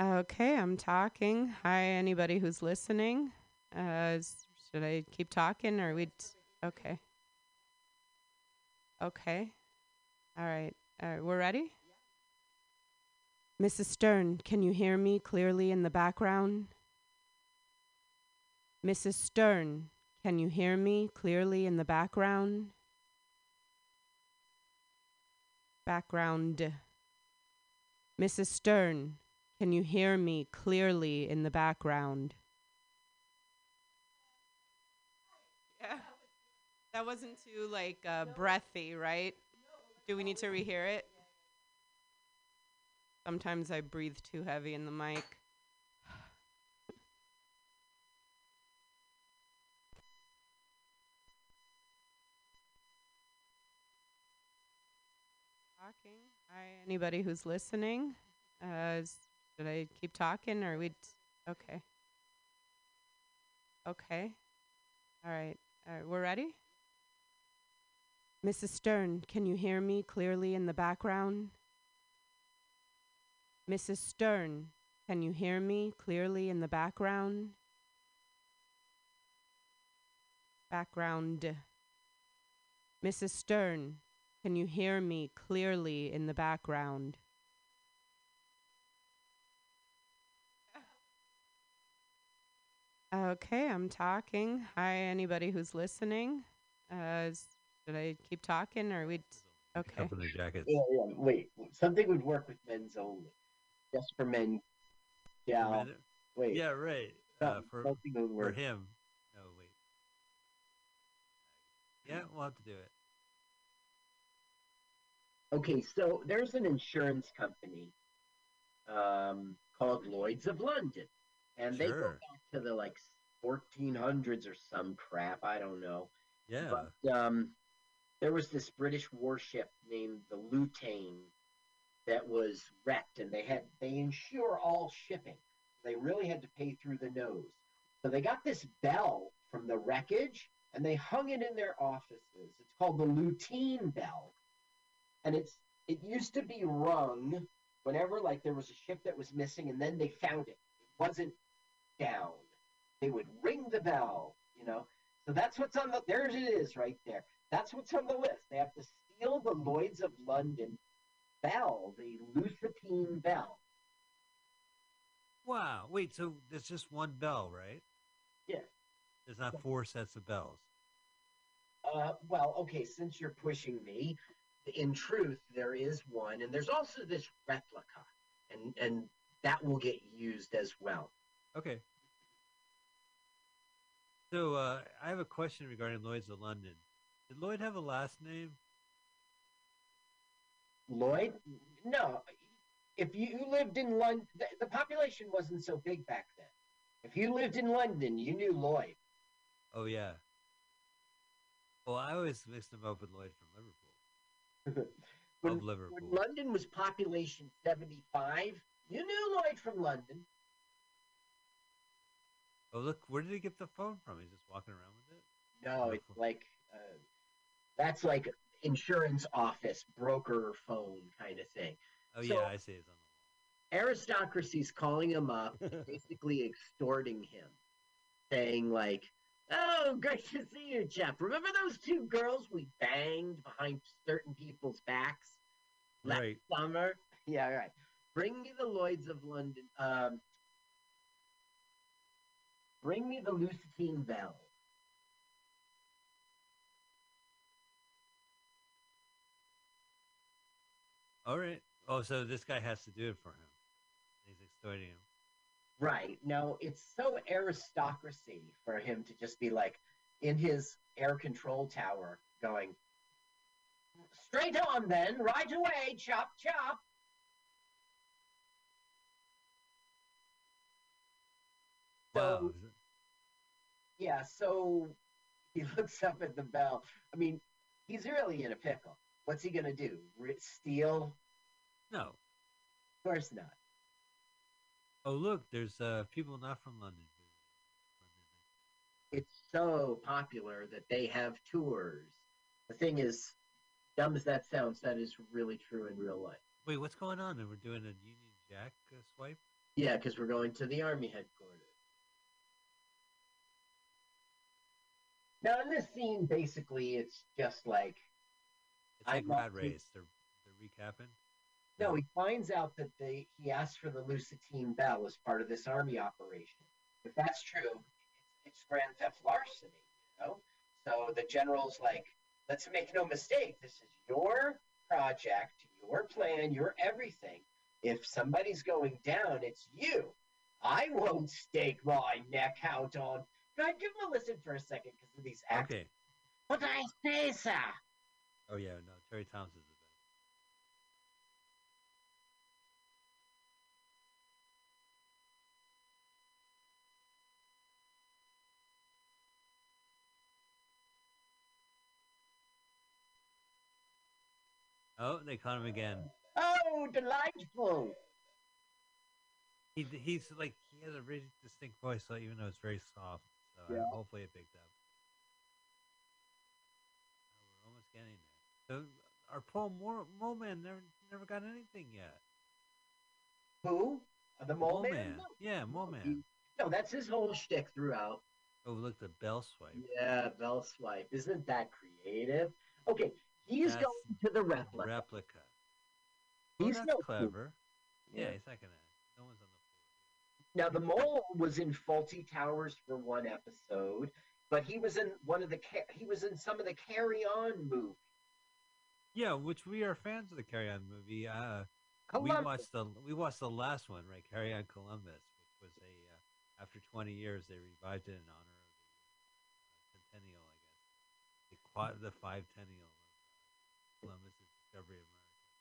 Okay, I'm talking. Hi, anybody who's listening. Uh, should I keep talking or we? Okay. Okay. All right. All right. We're ready. Mrs. Stern, can you hear me clearly in the background? Mrs. Stern, can you hear me clearly in the background? Background. Mrs. Stern, can you hear me clearly in the background? Yeah. That wasn't too like uh, breathy, right? Do we need to rehear it? Sometimes I breathe too heavy in the mic. Talking. Hi, anybody who's listening. Uh, should I keep talking or we? Okay. Okay. All right. All right. We're ready. Mrs. Stern, can you hear me clearly in the background? Mrs. Stern, can you hear me clearly in the background? Background. Mrs. Stern, can you hear me clearly in the background? Okay, I'm talking. Hi, anybody who's listening. Uh, should I keep talking or we? Okay. Up in their jackets. Yeah, yeah. Wait, something would work with men's only, just for men. Yeah. Man, Wait. Yeah, right. Uh, for for him. No, wait. Yeah, we'll have to do it. Okay, so there's an insurance company um, called Lloyd's of London, and they go back to the like 1400s or some crap. I don't know. Yeah. But um, there was this British warship named the Lutine that was wrecked, and they had they insure all shipping. They really had to pay through the nose. So they got this bell from the wreckage, and they hung it in their offices. It's called the Lutine bell, and it's it used to be rung whenever like there was a ship that was missing, and then they found it. It wasn't down. They would ring the bell, you know. So that's what's on the there it is right there. That's what's on the list. They have to steal the Lloyd's of London bell, the Lusitine bell. Wow. Wait, so there's just one bell, right? Yeah. There's not four sets of bells. Uh, well, okay, since you're pushing me, in truth, there is one, and there's also this replica, and and that will get used as well. Okay. So uh, I have a question regarding Lloyd's of London. Did Lloyd have a last name? Lloyd? No. If you lived in London, the, the population wasn't so big back then. If you lived in London, you knew Lloyd. Oh yeah. Well, I always mixed him up with Lloyd from Liverpool. *laughs* when, of Liverpool. when London was population 75, you knew Lloyd from London. Oh look, where did he get the phone from? He's just walking around with it. No, it's like uh, that's like insurance office broker phone kind of thing. Oh So- yeah, I see. It's Aristocracy's calling him up, *laughs* basically extorting him, saying like, "Oh, great to see you, Jeff. Remember those two girls we banged behind certain people's backs last right. summer? Yeah, right. Bring me the Lloyds of London. Um, bring me the Lucentine Bell." All right. Oh, so this guy has to do it for him. He's extorting him. Right. No, it's so aristocracy for him to just be like in his air control tower going, straight on then, right away, chop, chop. Wow. So, yeah, so he *laughs* looks up at the bell. I mean, he's really in a pickle. What's he going to do? Steal? No. Of course not. Oh look, there's uh people not from London. it's so popular that they have tours. The thing is, dumb as that sounds, that is really true in real life. Wait, what's going on? And we're doing a Union Jack uh, swipe. Yeah, because we're going to the army headquarters. Now, in this scene, basically, it's just like Not Rat too- Race. They're they're recapping. no, he finds out that they he asked for the Lucentine Bell as part of this army operation. If that's true, it's, it's grand theft larceny, you know. So the general's like, let's make no mistake, this is your project, your plan, your everything. If somebody's going down, it's you. I won't stake my neck out on. God, give him a listen for a second because of these acts. Okay. What I say, sir? Oh yeah, no, Terry Thompson's the best. Oh, they caught him again. Oh, delightful. He he's like he has a really distinct voice, so even though it's very soft, so uh, Yeah. hopefully it picked up. Oh, we're almost getting Our poor Mo- Mole Man never never got anything yet. Who? Uh, the mole man? No, Yeah, Mole Man. No, that's his whole shtick throughout. Oh, look, the bell swipe. Yeah, bell swipe. Isn't that creative? Okay, he's That's going to the replica. Replica. Oh, He's that's no fool. clever. Yeah, Yeah. he's not gonna. No one's on the floor. Now the mole was in Fawlty Towers for one episode, but he was in one of the he was in some of the Carry On movies. Yeah, which we are fans of the Carry On movie. Uh, Columbus. we watched the we watched the last one, right? Carry On Columbus, which was a uh, after 20 years they revived it in honor of the uh, centennial, I guess. The quad, the five tennial of Columbus's discovery of America.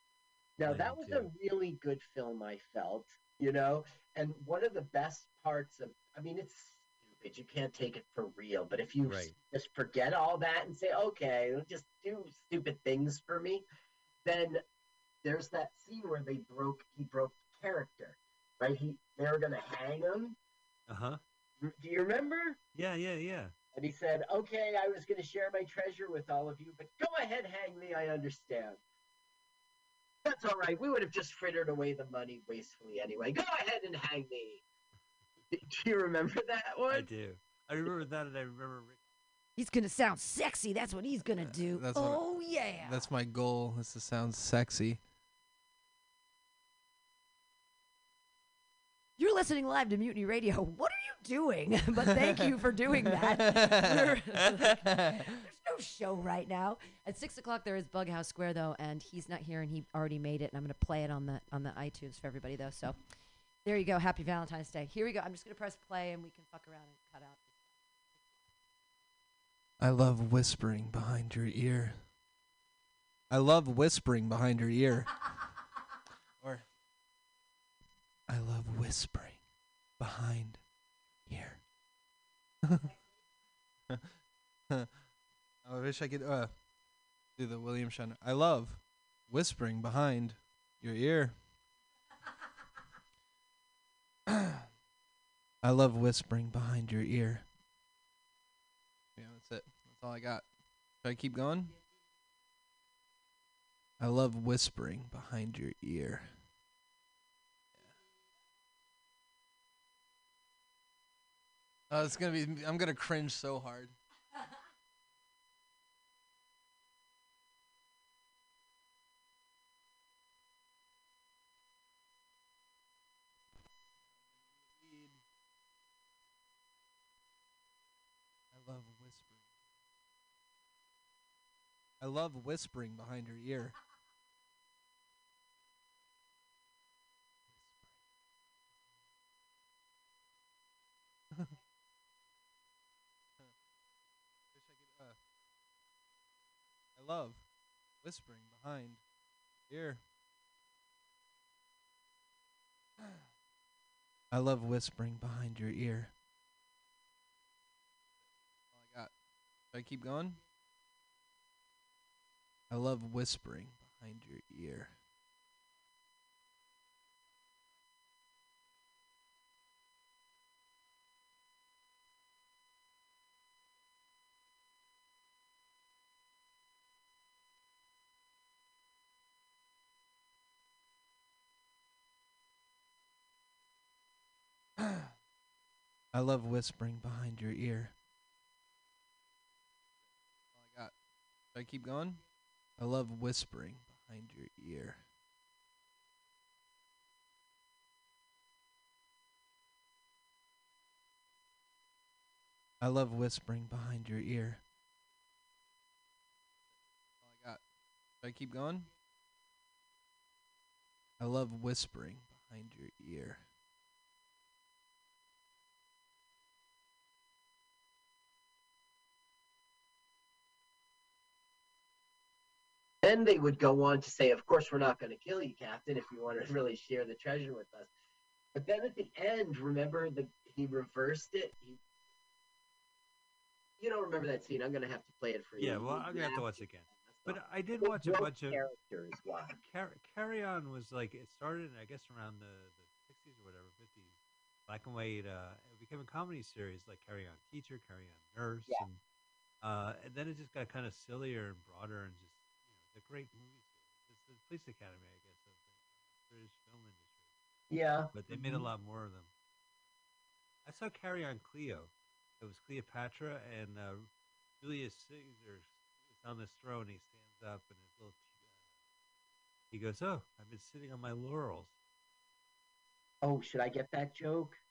Now that was a really good film. I felt, you know, and one of the best parts of I mean, it's stupid. You can't take it for real, but if you Right. just forget all that and say, okay, just do stupid things for me, then there's that scene where they broke he broke character, right? He they were gonna hang him. Uh huh. Do you remember? Yeah, yeah, yeah. And he said, okay, I was going to share my treasure with all of you, but go ahead, hang me. I understand. That's all right. We would have just frittered away the money wastefully anyway. Go ahead and hang me. *laughs* Do you remember that one? I do. I remember that, and I remember Rick. He's gonna sound sexy. That's what he's gonna do. that's what I- oh yeah. That's my goal. Is to sound sexy. You're listening live to Mutiny Radio. What are you doing? *laughs* but thank you for doing that. *laughs* There's no show right now. At six o'clock there is Bughouse Square though, and he's not here, and he already made it, and I'm gonna play it on the on the iTunes for everybody though. So there you go. Happy Valentine's Day. Here we go. I'm just gonna press play, and we can fuck around and cut out. I love whispering behind your ear. I love whispering behind your ear. *laughs* or I love whispering behind here. *laughs* I wish I could uh, do the William Shatner. I love whispering behind your ear. I love whispering behind your ear. Yeah, that's it. That's all I got. Should I keep going? I love whispering behind your ear. Oh, it's gonna be. I'm gonna cringe so hard. I love whispering. I love whispering behind your ear. *laughs* I love whispering behind ear. I love whispering behind your ear. I got. Should I keep going? I love whispering behind your ear. I love whispering behind your ear. I got. Should I keep going? I love whispering behind your ear. I love whispering behind your ear. I got. Should I keep going? I love whispering behind your ear. Then they would go on to say, of course, we're not going to kill you, Captain, if you want to *laughs* really share the treasure with us. But then at the end, remember the he reversed it. He, you don't remember that scene? I'm going to have to play it for you. Yeah, well, I'm gonna have to watch it again. But I did watch a bunch of characters. Why? Car- Carry On was like it started, I guess, around the the sixties or whatever, fifties. Black and white. Uh, it became a comedy series like Carry On Teacher, Carry On Nurse, Yeah. and uh, and then it just got kind of sillier and broader and just the great movie series. It's the Police Academy, I guess, of the British film industry. Yeah. But they made a Mhm. lot more of them. I saw Carry On Cleo. It was Cleopatra and uh, Julius Caesar is on this throne. He stands up and his little. Uh, he goes, "Oh, I've been sitting on my laurels." Oh, should I get that joke?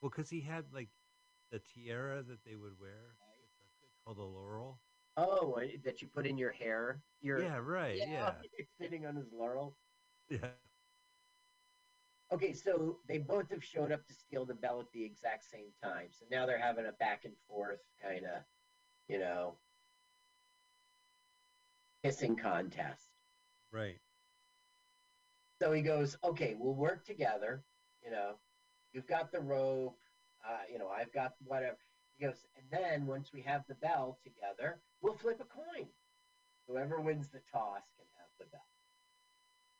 Well, because he had like the tiara that they would wear. It's, a, it's called a laurel. Oh, that you put in your hair. Your Yeah, right. Yeah, *laughs* sitting on his laurel. yeah. Okay, so they both have showed up to steal the bell at the exact same time. So now they're having a back and forth kind of, you know, kissing contest. Right. So he goes, okay, we'll work together. You know, you've got the rope. Uh, you know, I've got whatever. He goes, and then once we have the bell together, we'll flip a coin. Whoever wins the toss can have the bell.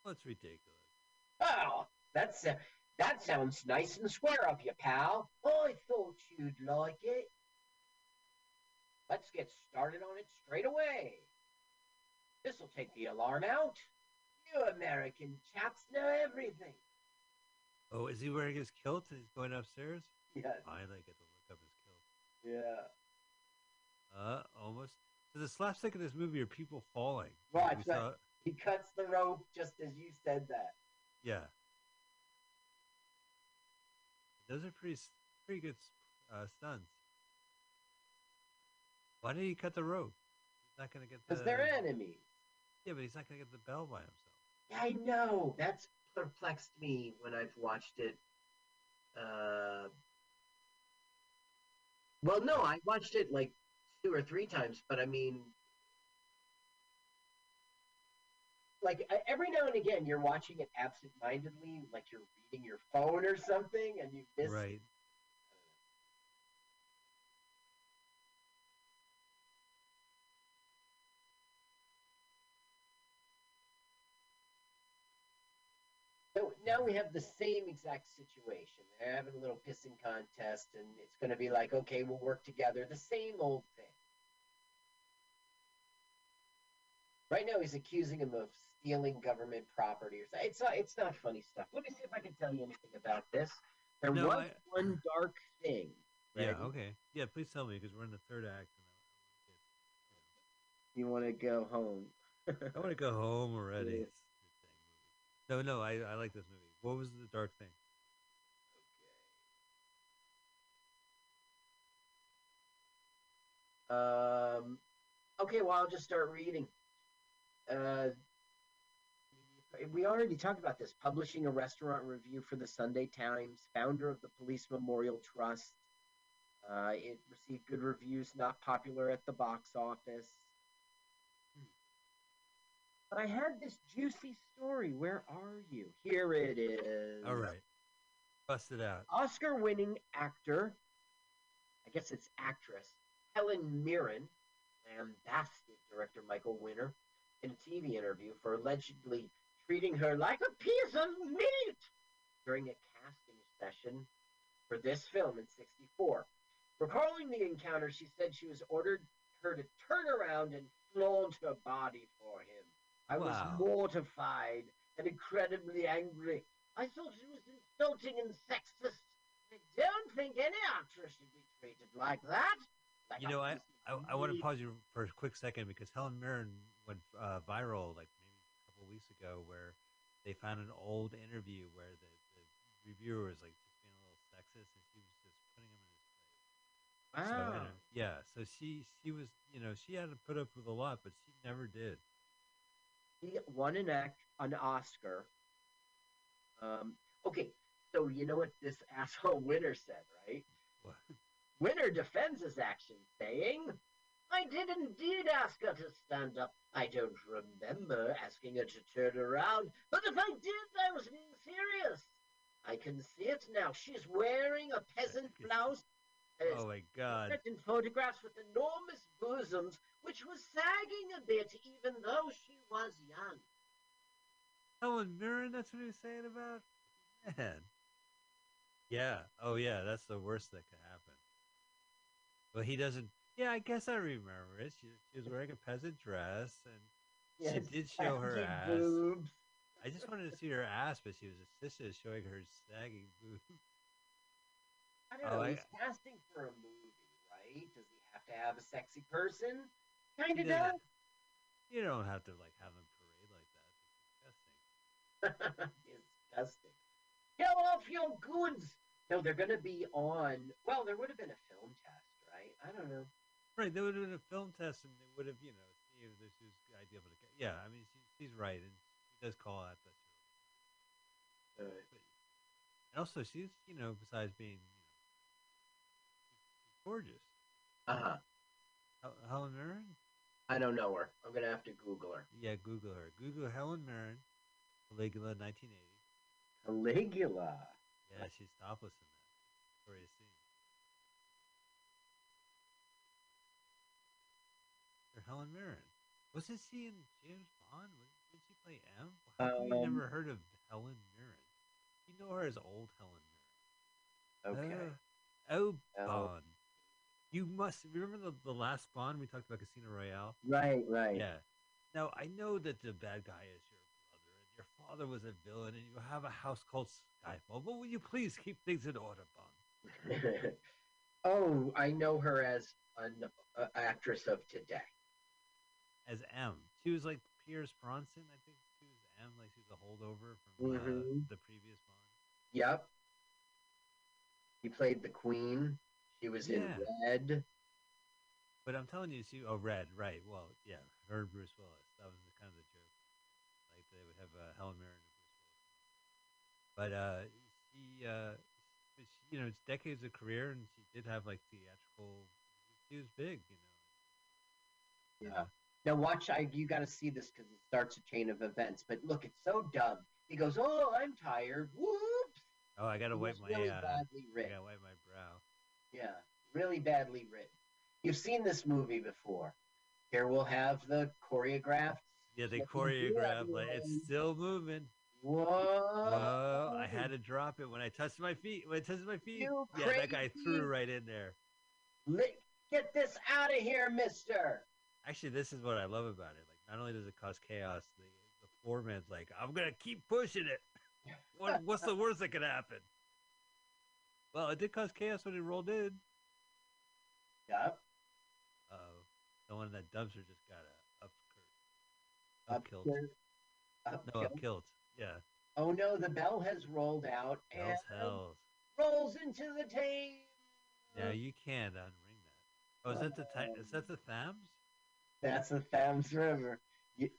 Well, it's ridiculous. Oh, that's uh, that sounds nice and square up you, pal. I thought you'd like it. Let's get started on it straight away. This'll take the alarm out. You American chaps know everything. Oh, is he wearing his kilt and he's going upstairs? Yeah, Finally, I get to look up his kilt. yeah. Uh, almost. The slapstick of this movie are people falling. We right. He cuts the rope just as you said that. Yeah. Those are pretty pretty good uh, stunts. Why did he cut the rope? He's not gonna get the. Because they're enemies. Yeah, but he's not gonna get the bell by himself. Yeah, I know. That's perplexed me when I've watched it. Uh, well, no, I watched it like two or three times, but I mean, like every now and again, you're watching it absent-mindedly, like you're reading your phone or something, and you miss. Right. So now we have the same exact situation. They're having a little pissing contest, and it's going to be like, okay, we'll work together. The same old thing. Right now, he's accusing him of stealing government property. Or so- it's not. It's not funny stuff. Let me see if I can tell you anything about this. There No, was I- one dark thing. Yeah. Okay. Yeah. Please tell me because we're in the third act. You want to go home? *laughs* I want to go home already. Yeah. It's- it's a dang movie. No, no, I, I like this movie. What was the dark thing? Um, okay, well, I'll just start reading. Uh, we already talked about this. Publishing a restaurant review for the Sunday Times, founder of the Police Memorial Trust. Uh, it received good reviews, not popular at the box office. But I had this juicy story. Where are you? Here it is. All right. Bust it out. Oscar winning actor, I guess it's actress, Helen Mirren, lambasted director Michael Winner in a TV interview for allegedly treating her like a piece of meat during a casting session for this film in 64. Recalling the encounter, she said she was ordered her to turn around and flaunt her body for him. I Wow. was mortified and incredibly angry. I thought it was insulting and sexist. I don't think any actress should be treated like that. Like You know, I, I, I want to pause you for a quick second because Helen Mirren went uh, viral like maybe a couple of weeks ago where they found an old interview where the, the reviewer was like just being a little sexist and she was just putting him in his place. Wow. know, yeah, so she she was you know she had to put up with a lot, but she never did. He won an act an Oscar. Um, okay, so you know what this *laughs* asshole Winner said, right? What? Winner defends his action, saying, I did indeed ask her to stand up. I don't remember asking her to turn around, but if I did, I was being serious. I can see it now. She's wearing a peasant blouse. Oh my God! in photographs with enormous bosoms, which was sagging a bit even though she was young. Helen Mirren, that's what he was saying about man. Yeah. Oh yeah, that's the worst that could happen. But he doesn't. Yeah, I guess I remember it. She, she was wearing a peasant dress, and she did show her ass. boobs. I just wanted to see her ass, but she was insistent showing her sagging boobs. I don't Oh, know. I- He's casting for a movie, right? Does he have to have a sexy person? Kind of doesn't- You don't have to like have a parade like that. It's disgusting. *laughs* Disgusting. Show off your goods. No, they're going to be on. Well, there would have been a film test, right? I don't know. Right, there would have been a film test, and they would have, you know, see if this was I'd be able to get. Yeah, I mean, she, she's right, and she does call out that. Uh, And also, she's, you know, besides being, you know, gorgeous. uh-huh. Hel- Helen Mirren? I don't know her. I'm going to have to Google her. Yeah, Google her. Google Helen Mirren, Caligula, 1980. Caligula. Yeah, she's topless in that. Victoria's scene. Or Helen Mirren. Wasn't she in James Bond? Did she play M? How come you Um, never heard of Helen Mirren? You know her as old Helen Mirren. Okay. Uh, oh, Oh. Bond. You must remember the, the last Bond we talked about Casino Royale? right, right. Yeah. Now I know that the bad guy is your brother, and your father was a villain, and you have a house called Skyfall. But will you please keep things in order, Bond? *laughs* oh, I know her as an uh, actress of today. As M, she was like Pierce Brosnan. I think she was M, like she was a holdover from uh, Mhm. the previous Bond. Yep. He played the queen. She was in Red. But I'm telling you, she oh Red, right? Well, yeah, her and Bruce Willis. That was the, kind of the joke. Like they would have uh, Helen Mirren and Bruce Willis. But uh, she, uh, she, you know, it's decades of career, and she did have like theatrical. She was big, you know. Yeah. Now watch. I you got to see this because it starts a chain of events. But look, it's so dumb. He goes, "Oh, I'm tired. Whoops." Oh, I gotta wipe my. really uh, badly I gotta wipe my brow. Yeah, really badly written. You've seen this movie before. Here we'll have the choreographed. Yeah, they choreographed like it's still moving. Whoa! Whoa! I had to drop it when I touched my feet. When I touched my feet, You yeah, that guy threw right in there. Get this out of here, Mister. Actually, this is what I love about it. Like, not only does it cause chaos, the the foreman's like, "I'm gonna keep pushing it. *laughs* What, what's the worst that could happen?" Well, it did cause chaos when it rolled in. Yep. Uh, someone in that dumpster just got a up, Up up killed. up No, up killed. Yeah, Oh no, the bell has rolled out hell's and hells. rolls into the Thames. Yeah, you can't unring that. Oh, is that the ti- is that the Thams? That's the Thames River. You,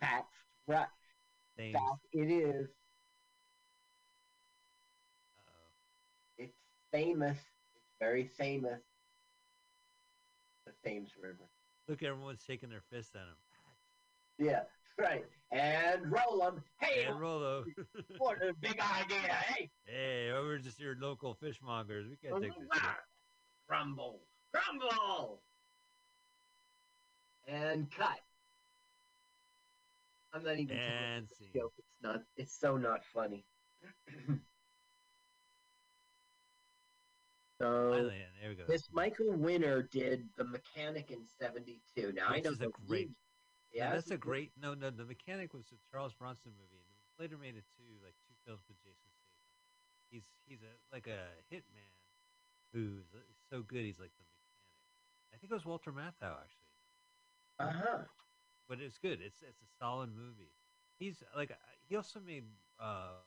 that's right. Thames. That it is. Uh-oh. It's famous. It's very famous. The Thames River. Look, everyone's shaking their fists at him. Yeah, right. And roll them. Hey, And Rolo. *laughs* what a big idea, hey? hey, we're just your local fishmongers. We can't take this shit. *laughs* Grumble, grumble, and cut. I'm not even And joke. It's not. It's so not funny. *clears throat* so Finally, there we go. this Michael Winner did the Mechanic in '72. Now I know is a great- he- Yeah, Yeah, that's a great. No, no, the mechanic was a Charles Bronson movie, and later made into like two films with Jason Statham. He's he's a like a hitman who's uh, so good. He's like the mechanic. I think it was Walter Matthau actually, Uh huh. but it's good. It's it's a solid movie. He's like uh, he also made uh,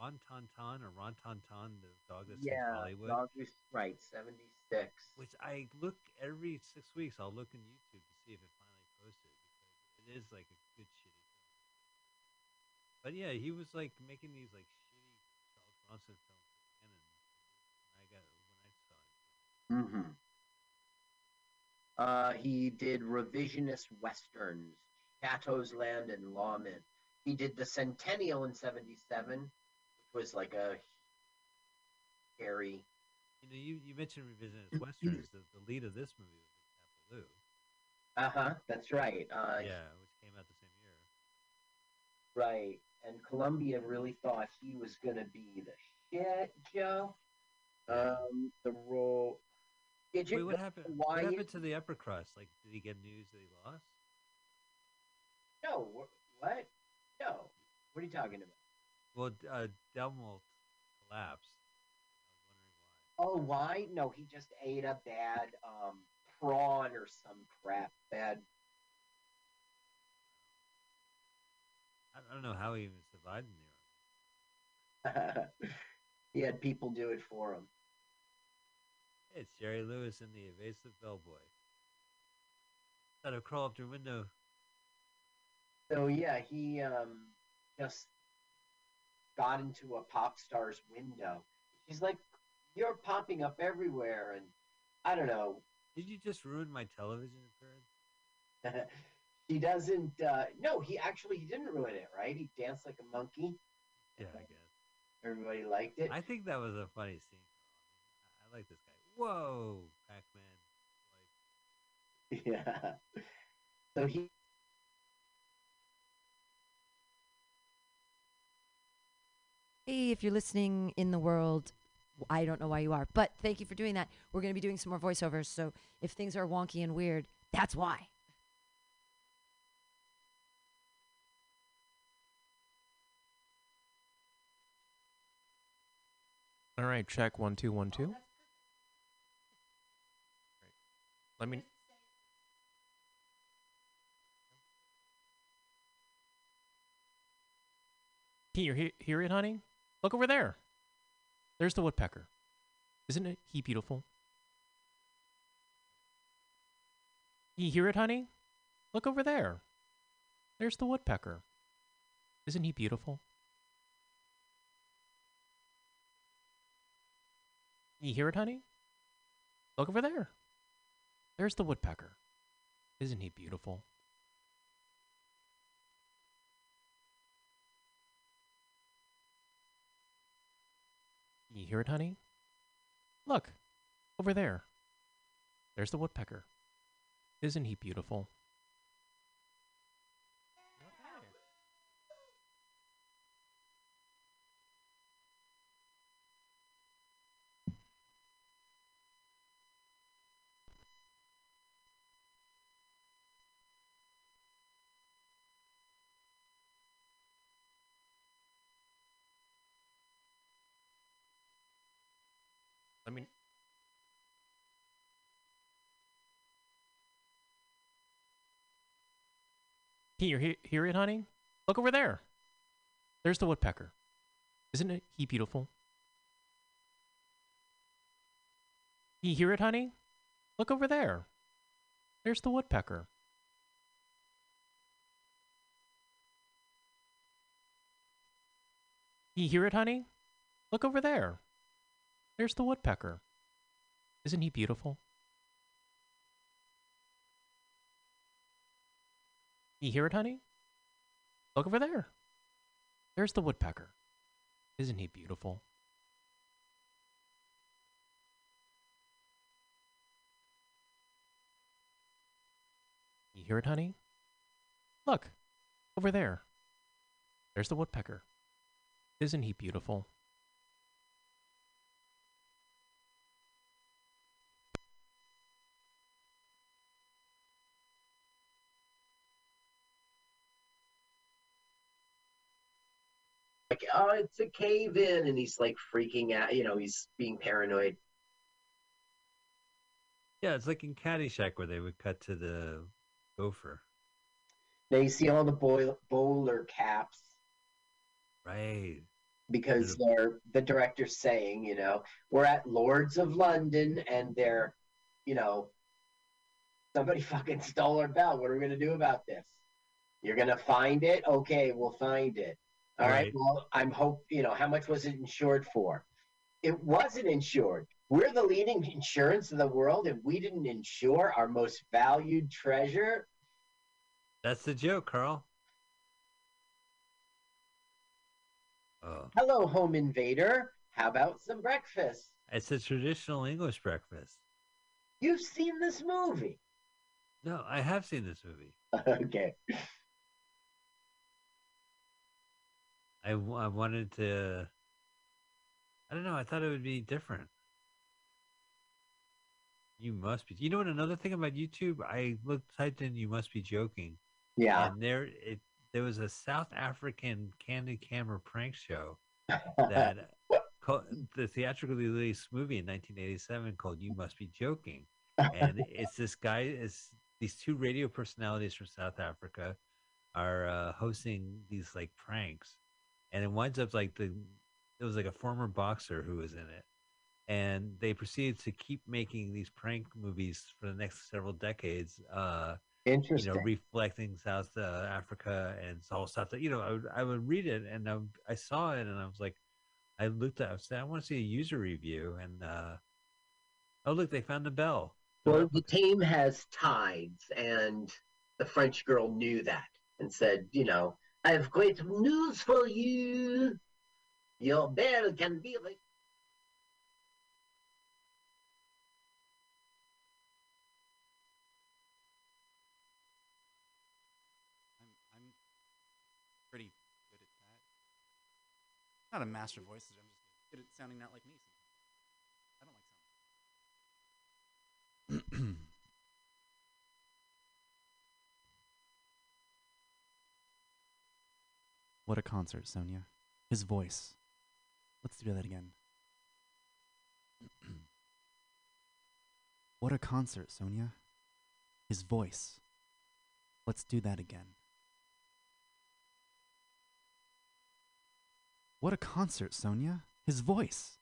Won Ton Ton or Won Ton Ton, the dog that's yeah, Yeah, Hollywood. Dog East- right, '76. Which I look every six weeks. I'll look on YouTube to see if it finally posted because it is like a good shitty film. But yeah, he was like making these like shitty Charles Bronson films again, and I got when I saw it. Mm-hmm. Uh, he did revisionist westerns, Chato's Land and Lawmen. He did the Sentinel in '77, which was like a hairy. You know, you, you mentioned revisionist westerns. The, the lead of this movie was Cat Ballou. Uh huh. That's right. Uh, yeah, which came out the same year. Right. And Columbia really thought he was gonna be the shit, Joe. Um, the role. Did you Wait, what happened? Why What happened to the upper crust? Like, did he get news that he lost? No. wh- What? No. What are you talking about? Well, uh, Delmalt collapsed. I was wondering why. Oh, why? No, he just ate a bad um prawn or some crap. Bad. I don't know how he even survived in there. *laughs* he had people do it for him. It's Jerry Lewis and the evasive bellboy. Thought I'd crawl up your window. So yeah, he um just got into a pop star's window. She's like, "You're popping up everywhere," and I don't know. Did you just ruin my television appearance? *laughs* he doesn't. Uh, no, he actually he didn't ruin it. Right? He danced like a monkey. Yeah, I guess. Everybody liked it. I think that was a funny scene. I, like this guy. Whoa, Pac-Man. Like, *laughs* yeah. So he Hey, if you're listening in the world, I don't know why you are, but thank you for doing that. We're going to be doing some more voiceovers, so if things are wonky and weird, that's why. All right, check one two one two. Let me. Can you hear, hear it, honey? Look over there. There's the woodpecker. Isn't it he beautiful? You hear it, honey? Look over there. There's the woodpecker. Isn't he beautiful? You hear it, honey? Look over there. There's the woodpecker. Isn't he beautiful? You hear it, honey? Look, over there. There's the woodpecker. Isn't he beautiful? I mean, can you hear it, honey? Look over there. There's the woodpecker. Isn't it he beautiful? Can you hear it, honey? Look over there. There's the woodpecker. Can you hear it, honey? Look over there. There's the woodpecker. Isn't he beautiful? You hear it, honey? Look over there. There's the woodpecker. Isn't he beautiful? You hear it, honey? Look, over there. There's the woodpecker. Isn't he beautiful? Like, oh, it's a cave in, and he's like freaking out. You know, he's being paranoid. Yeah, it's like in Caddyshack where they would cut to the gopher. Now you see all the boil- bowler caps Right. because they're the director's saying, you know, we're at Lloyds of London, and they're, you know, somebody *laughs* fucking stole our bell. What are we gonna do about this? You're gonna find it? Okay, we'll find it. All right. Right. Well, I'm hope you know how much was it insured for? It wasn't insured. We're the leading insurance in the world, and we didn't insure our most valued treasure. That's the joke, Carl. Oh, Hello, home invader. How about some breakfast? it's a traditional English breakfast. You've seen this movie. No, I have seen this movie. *laughs* okay. I, w- I wanted to. I don't know. I thought it would be different. You must be. You know what? Another thing about YouTube, I looked typed in "You must be joking," Yeah. and there it there was a South African candid camera prank show *laughs* that called, the theatrically released movie in 1987 called "You Must Be Joking," and *laughs* it's this guy is these two radio personalities from South Africa are uh, hosting these like pranks, and it winds up like the it was like a former boxer who was in it, and they proceeded to keep making these prank movies for the next several decades. Uh, interesting you know, reflecting South uh, Africa and all stuff that you know, I would, I would read it and I, I saw it and I was like, I looked at, I said, I want to see a user review and uh, oh look, they found the bell. well, the team has tides, and the French girl knew that and said, you know, I have great news for you. Your bell can be like. I'm, I'm pretty good at that. Not a master voice. I'm just good at sounding not like me. Sometimes. I don't like sounding. *clears throat* *clears throat* what a concert, Sonia. His voice. Let's do that again. what a concert, Sonia. His voice. Let's do that again. What a concert, Sonia. His voice.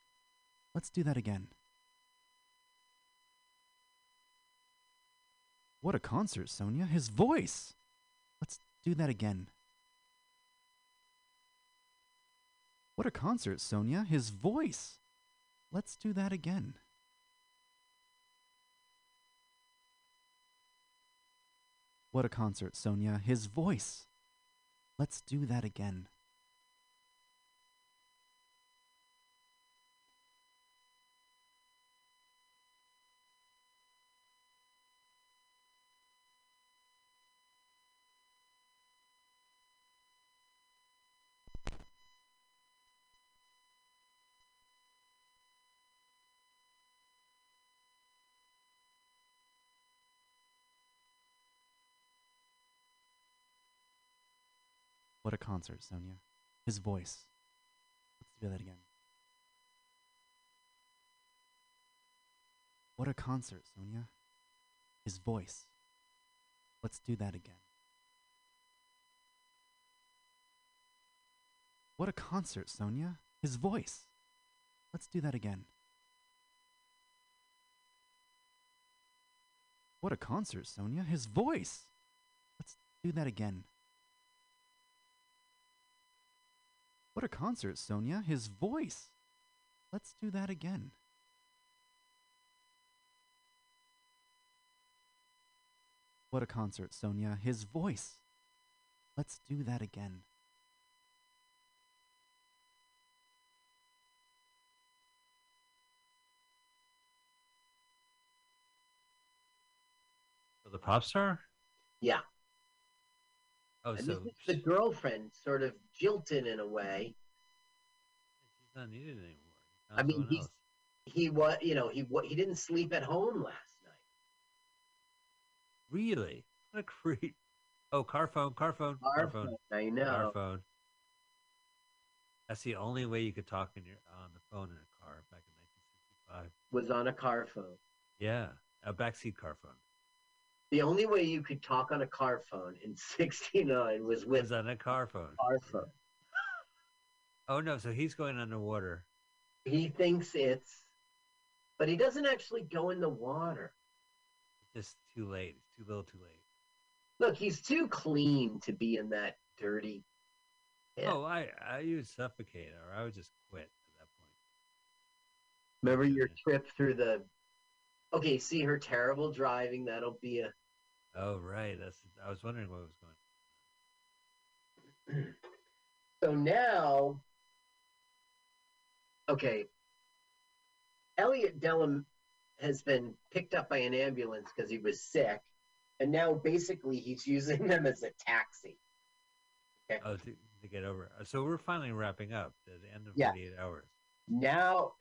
Let's do that again. What a concert, Sonia. His voice. Let's do that again. What a concert, Sonia. His voice. Let's do that again. What a concert, Sonia. His voice. Let's do that again. Concert, Sonia. His voice. Let's do that again. What a concert, Sonia. His voice. Let's do that again. What a concert, Sonia. His voice. Let's do that again. What a concert, Sonia. His voice. Let's do that again. What a concert, Sonia. His voice. Let's do that again. What a concert, Sonia. His voice. Let's do that again. The pop star? Yeah. Oh, and so the girlfriend sort of jilted in a way. she's not needed anymore. He I mean, he's he was you know he wa- he didn't sleep at home last night. really what a creep. Oh, car phone, car phone, car, Car phone, phone, I know. car phone. That's the only way you could talk in your on the phone in a car back in 1965. Was on a car phone. Yeah, a backseat car phone. The only way you could talk on a car phone in *laughs* '69 was with Was on a car phone. car phone. Oh no, so he's going underwater. He thinks it's, but he doesn't actually go in the water. Just too late. It's too little, too late. Look, he's too clean to be in that dirty. pit. Oh, I I would suffocate or I would just quit at that point. Remember your trip through the? Okay, see her terrible driving. That'll be a. Oh right, that's. I was wondering what was going. On. So now, okay, Elliot Dellum has been picked up by an ambulance because he was sick, and now basically he's *laughs* using them as a taxi. Okay. Oh, to, to get over. Uh, so we're finally wrapping up at the end of Yeah. 48 hours. Now,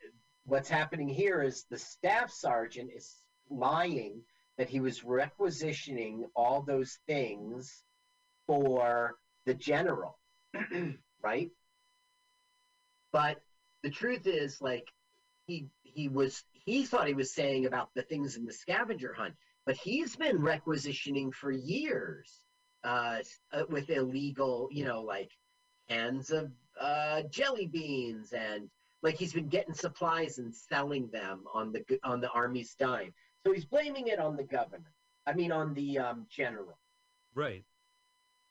what's happening here is the staff sergeant is lying that he was requisitioning all those things for the general, *clears throat* right? But the truth is, like, he he was he thought he was saying about the things in the scavenger hunt, but he's been requisitioning for years uh, uh, with illegal, you know, like cans of uh, jelly beans and like he's been getting supplies and selling them on the on the army's dime. So he's blaming it on the governor. I mean, on the um, general. Right.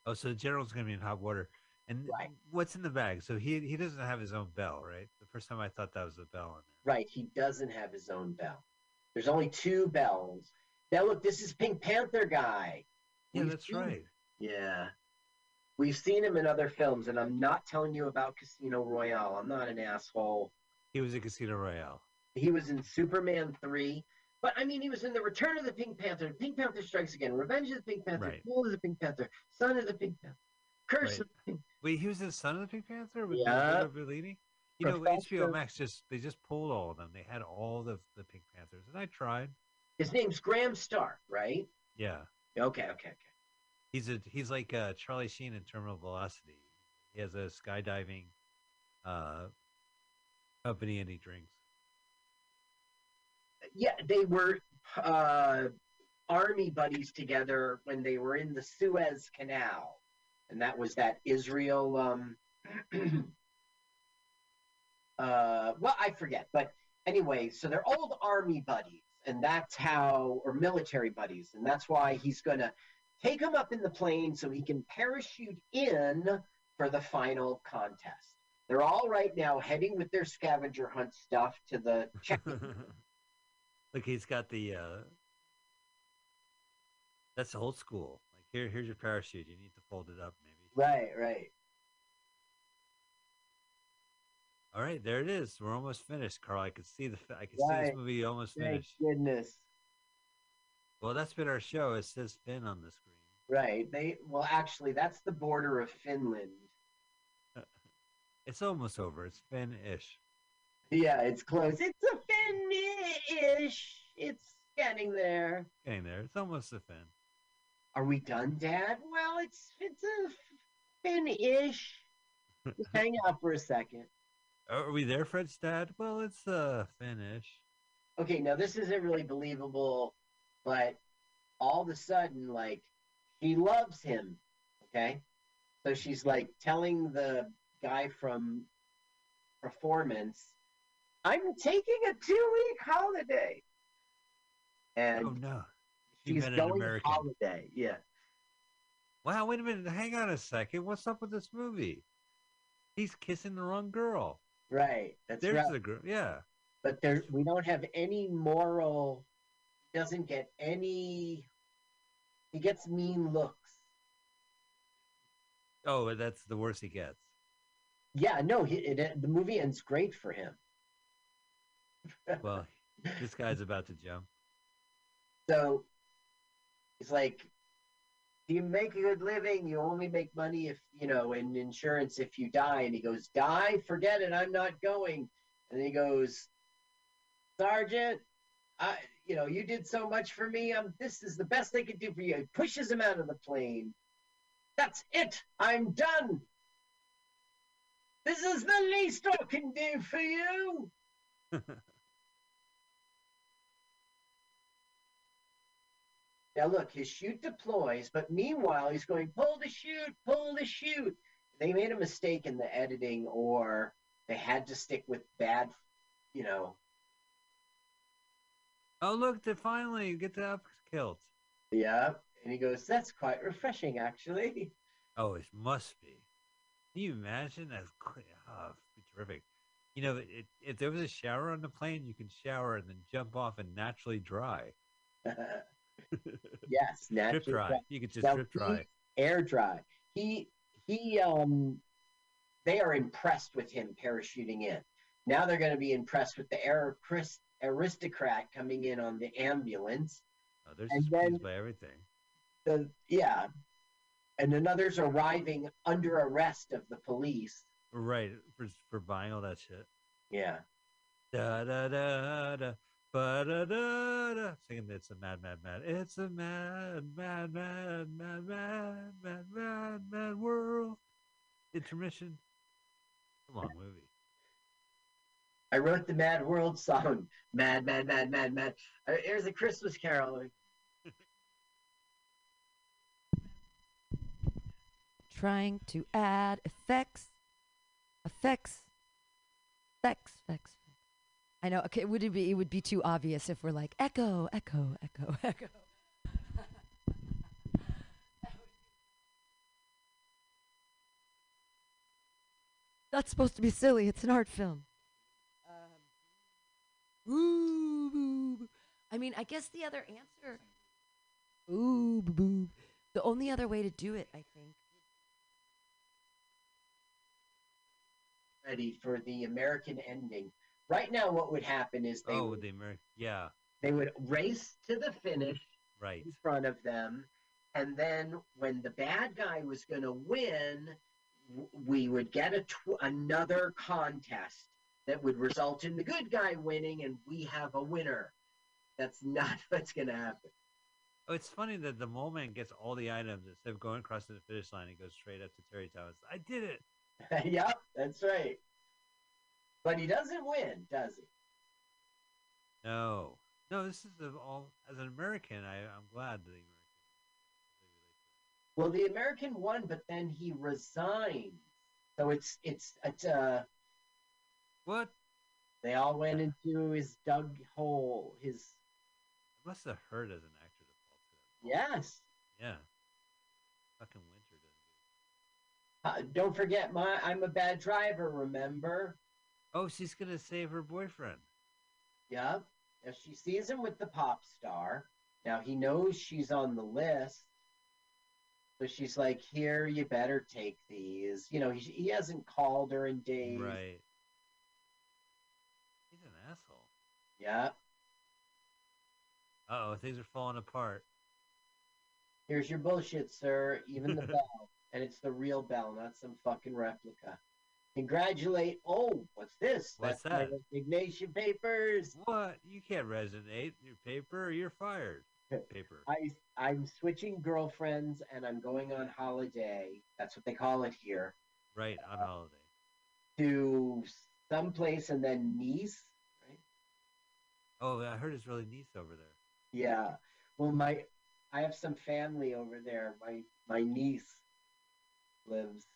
Oh, so the general's going to be in hot water. And Right. what's in the bag? So he he doesn't have his own bell, right? The first time I thought that was a bell on there. Right. He doesn't have his own bell. There's only two bells. Now look, this is Pink Panther guy. Yeah, We've that's seen- right. Yeah. We've seen him in other films, and I'm not telling you about Casino Royale. I'm not an asshole. He was in Casino Royale. He was in Superman 3. But I mean, he was in the Return of the Pink Panther, Pink Panther Strikes Again, Revenge of the Pink Panther, Right. Of the Pink Panther, Son of the Pink Panther, Curse Right. of the Pink Wait, he was the son of the Pink Panther with Yeah. Bellini? You know, HBO Max just they just pulled all of them. They had all the the Pink Panthers, and I tried. His name's Graham Stark, right? Yeah, Okay, okay, okay. he's a he's like uh, Charlie Sheen in Terminal Velocity. He has a skydiving uh, company, and he drinks. Yeah, they were uh, army buddies together when they were in the Suez Canal, and that was that Israel. Um, *clears throat* uh, well, I forget, but anyway, so they're old army buddies, and that's how, or military buddies, and that's why he's gonna take him up in the plane so he can parachute in for the final contest. They're all right now heading with their scavenger hunt stuff to the *laughs* check Look, he's got the. Uh, that's old school. Like here, here's your parachute. You need to fold it up, maybe. Right, right. All right, there it is. We're almost finished, Carl. I can see the. I can see this movie almost Thank finished. goodness. Well, that's been our show. It says Finn on the screen. Right. They well actually that's the border of Finland. *laughs* It's almost over. It's Finn-ish. Yeah, it's close. It's a Finn-ish. It's getting there. Getting there. It's almost a Finn. Are we done, Dad? Well, it's it's a Finn-ish. *laughs* Hang out for a second. Are we there, Fred's dad? Well, it's a Finn-ish. Okay, now this isn't really believable, but all of a sudden, like, she loves him. Okay, so she's like telling the guy from performance, "I'm taking a two-week holiday," and Oh no. She she's going American. holiday. Yeah. Wow, wait a minute. Hang on a second. What's up with this movie? He's kissing the wrong girl. Right. That's There's right. the girl. Yeah. but there we don't have any moral doesn't get any he gets mean looks Oh, that's the worst he gets. yeah no he, it, the movie ends great for him Well, this guy's about to jump. so it's like do you make a good living? You only make money if you know in insurance if you die. And he goes die? Forget it. I'm not going. And he goes sergeant i you know you did so much for me. Um this is the best they could do for you. He pushes him out of the plane. That's it. I'm done. This is the least i can do for you *laughs* Now look, his chute deploys, but meanwhile he's going pull the chute, pull the chute. They made a mistake in the editing, or they had to stick with bad, you know. oh, look, they finally get the up kilt. Yeah, and he goes, "That's quite refreshing, actually." Oh, it must be. Can you imagine? That's oh, be terrific. You know, it, if there was a shower on the plane, you can shower and then jump off and naturally dry. *laughs* yes, Drip dry. dry. You could just Now, drip dry. air dry. He he um they are impressed with him parachuting in. Now they're going to be impressed with the air aristocrat coming in on the ambulance. Oh, they're and then- by everything. The yeah, and another's arriving under arrest of the police. Right, for, for buying all that shit. Yeah, Da da da da. Ba da da da. Singing it's a mad, mad, mad. It's a mad, mad, mad, mad, mad, mad, mad, mad world. Intermission. It's a long movie. I wrote the Mad World song. Mad, mad, mad, mad, mad. Uh, Here's a Christmas Carol. Trying to add effects, effects, effects, effects. I know. Okay, would it be? It would be too obvious if we're like echo, echo, echo, *laughs* echo. That's supposed to be silly. It's an art film. Um, ooh, boo, boo. I mean, I guess the other answer. Ooh, boo, boo. The only other way to do it, I think. Ready for the American ending. Right now, what would happen is they oh, would, the American. Yeah, they would race to the finish right. in front of them, and then when the bad guy was going to win, w- we would get a tw- another contest that would result in the good guy winning, and we have a winner. That's not *laughs* what's going to happen. Oh, it's funny that the mole man gets all the items instead of going across to the finish line. He goes straight up to Terry Thomas. I did it. *laughs* yep, that's right. But he doesn't win, does he? No, no. This is the, all as an American. I, I'm glad the American. Well, the American won, but then he resigned. So it's it's it's uh What? they all went into his dug hole. His It must have hurt as an actor to fall to that. yes. Yeah. Fucking winter doesn't. Uh, don't forget my I'm a bad driver. Remember? Oh, she's gonna save her boyfriend. Yep. If she sees him with the pop star, now he knows she's on the list. So she's like, "Here, you better take these." You know, he, he hasn't called her in days. Right. He's an asshole. Yeah. Oh, things are falling apart. Here's your bullshit, sir. Even the *laughs* bell, and it's the real bell, not some fucking replica. Congratulate. Oh, what's this? What's That's that? Resignation papers. What? You can't resonate your paper. You're fired. Paper. *laughs* I I'm switching girlfriends and I'm going on holiday. That's what they call it here. Right on uh, holiday. To someplace and then Nice. Right? Oh, I heard it's really nice over there. Yeah. Well, my I have some family over there. My my niece lives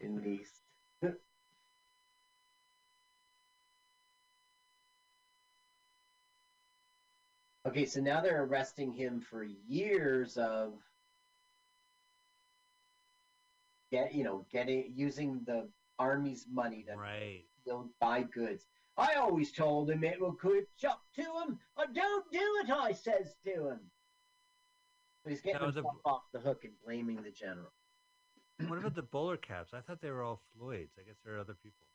in Nice. Okay, so now they're arresting him for years of get you know getting using the army's money to Right. buy goods. I always told him it would catch up to him. I don't do it, I says to him. He's getting himself off the hook and blaming the general. what about *clears throat* the bowler caps? I thought they were all Floyd's. I guess there are other people.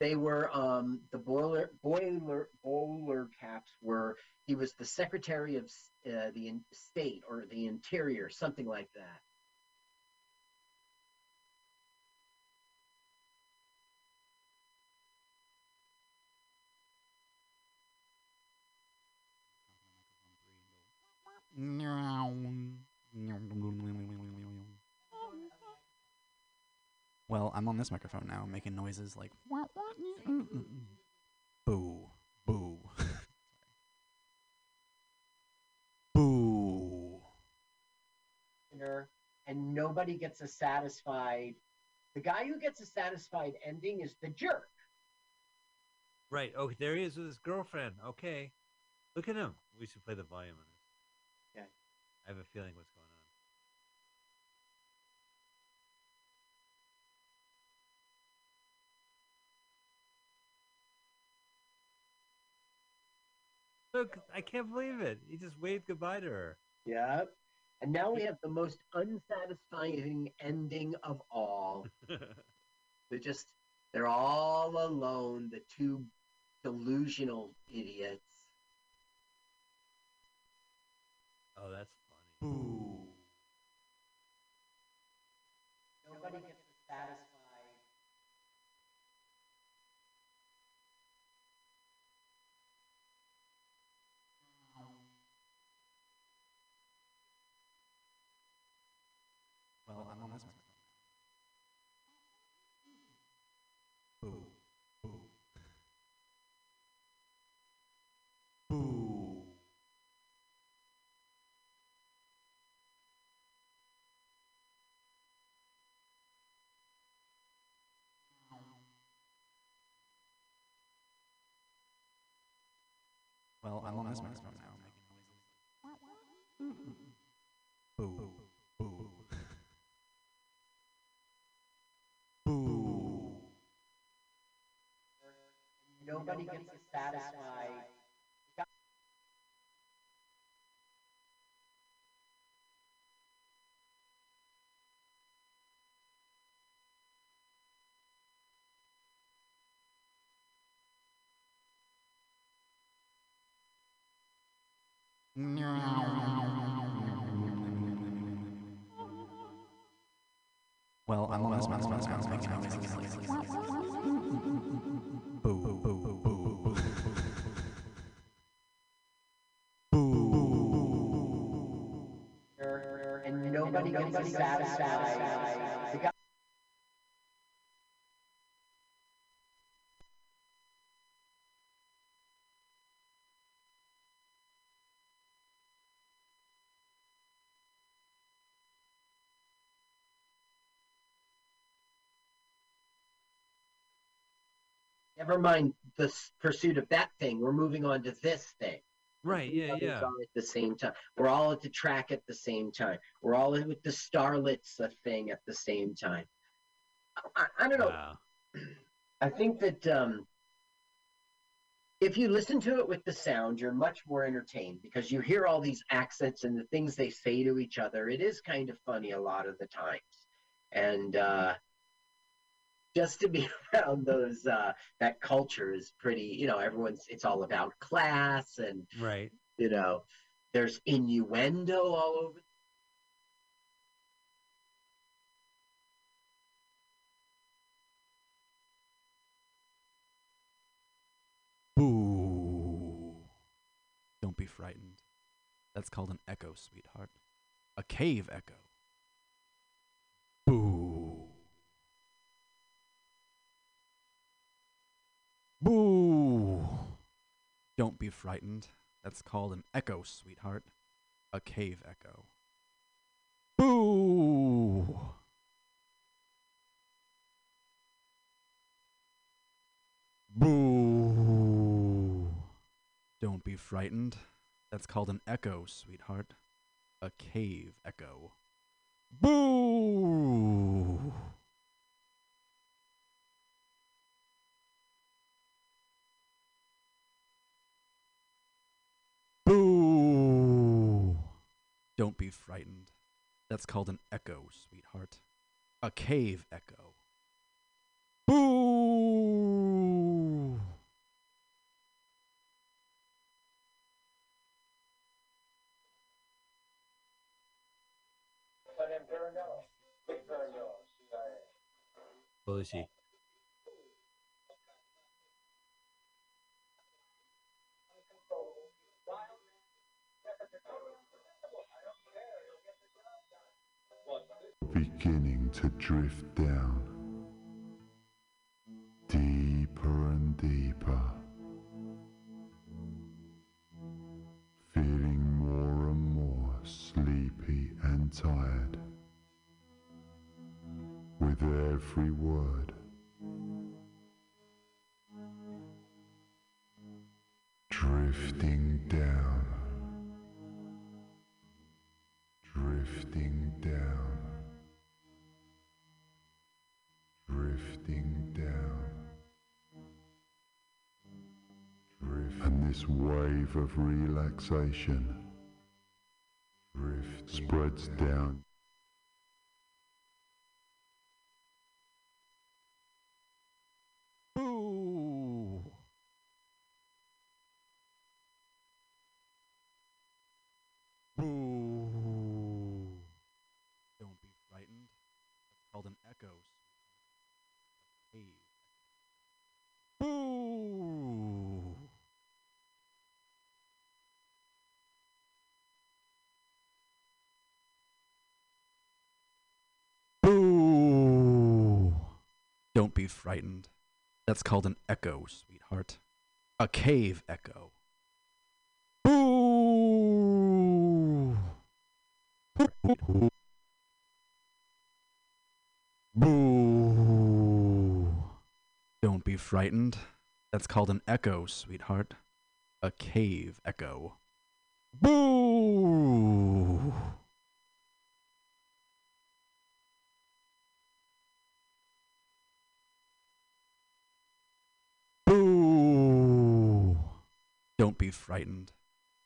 They were um, the boiler boiler bowler caps were he was the secretary of uh, the in- state or the interior, something like that. Well, I'm on this microphone now, making noises like mm, mm, mm. boo, boo, *laughs* boo. and nobody gets a satisfied. The guy who gets a satisfied ending is the jerk. Right. Oh, there he is with his girlfriend. Okay. Look at him. We should play the volume on this. Okay. I have a feeling what's going on. Look, I can't believe it. He just waved goodbye to her. Yeah. And now we have the most unsatisfying ending of all. *laughs* They're just, they're all alone, the two delusional idiots. oh, that's funny. Boo. Well, I'm on this microphone now. Boo, boo, boo. Nobody gets satisfied. Well, I'm on. Boo, boo, boo, boo, boo. Boo. And nobody. Never mind the pursuit of that thing. We're moving on to this thing. Right. Yeah. Yeah. At the same time, we're all at the track at the same time. We're all in with the starlets thing at the same time. I, I don't know. Wow. *clears throat* I think that um, if you listen to it with the sound, you're much more entertained because you hear all these accents and the things they say to each other. It is kind of funny a lot of the times. And uh, just to be *laughs* around those uh, that culture is pretty. You know, everyone's it's all about class and Right. you know there's innuendo all over. Boo. Don't be frightened. That's called an echo, sweetheart. A cave echo. Boo. Boo. Don't be frightened. That's called an echo, sweetheart. A cave echo. Boo. Boo. Don't be frightened. That's called an echo, sweetheart. A cave echo. Boo. Boo. Don't be frightened. That's called an echo, sweetheart. A cave echo. Boo. Policy. beginning tired with every word. Drifting down, drifting down, drifting down. Drift. And this wave of relaxation spreads down. Boo. Boo. Don't be frightened. That's called an echo. Cave. Boo. Boo. Don't be frightened. That's called an echo, sweetheart. A cave echo. Boo. Boo. Don't be frightened. That's called an echo, sweetheart. A cave echo. Boo. Frightened.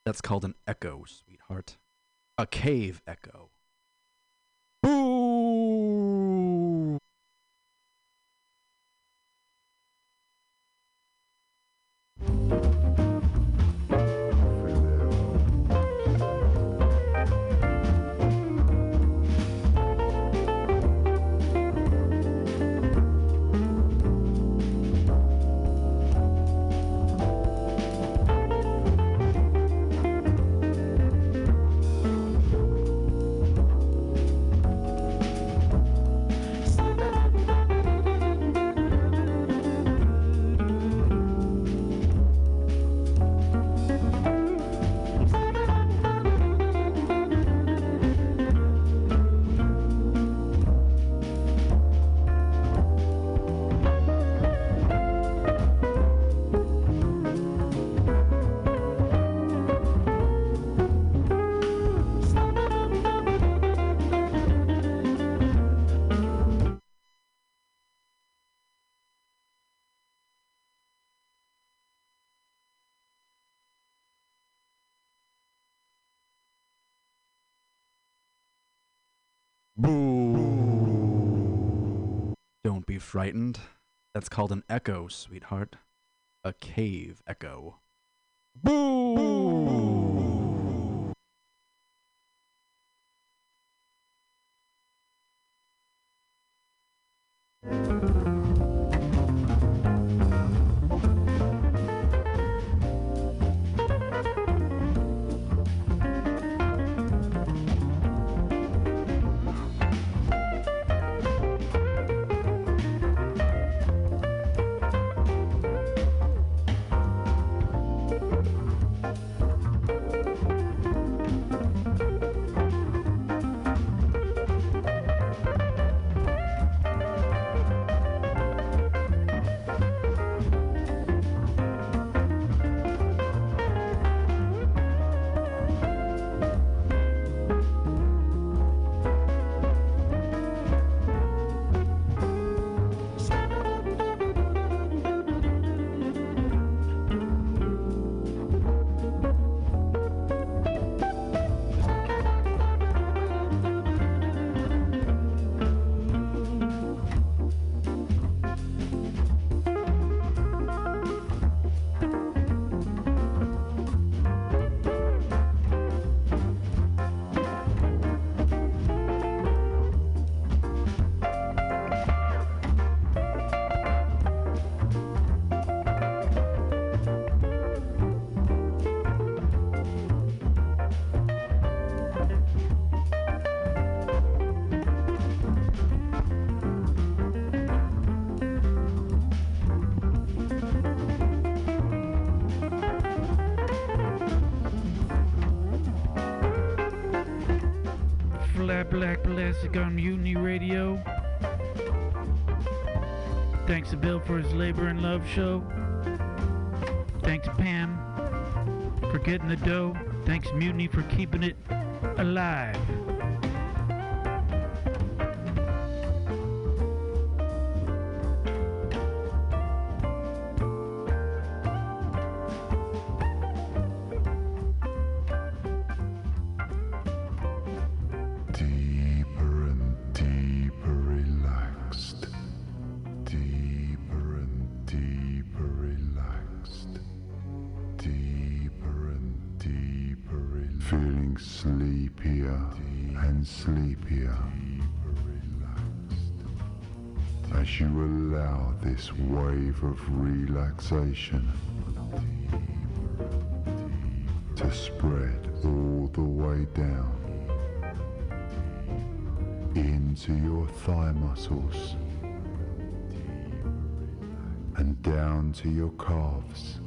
That's called an echo, sweetheart. A cave echo. Boo. Don't be frightened. That's called an echo, sweetheart. A cave echo. Boo. Show. Relaxation to spread all the way down into your thigh muscles and down to your calves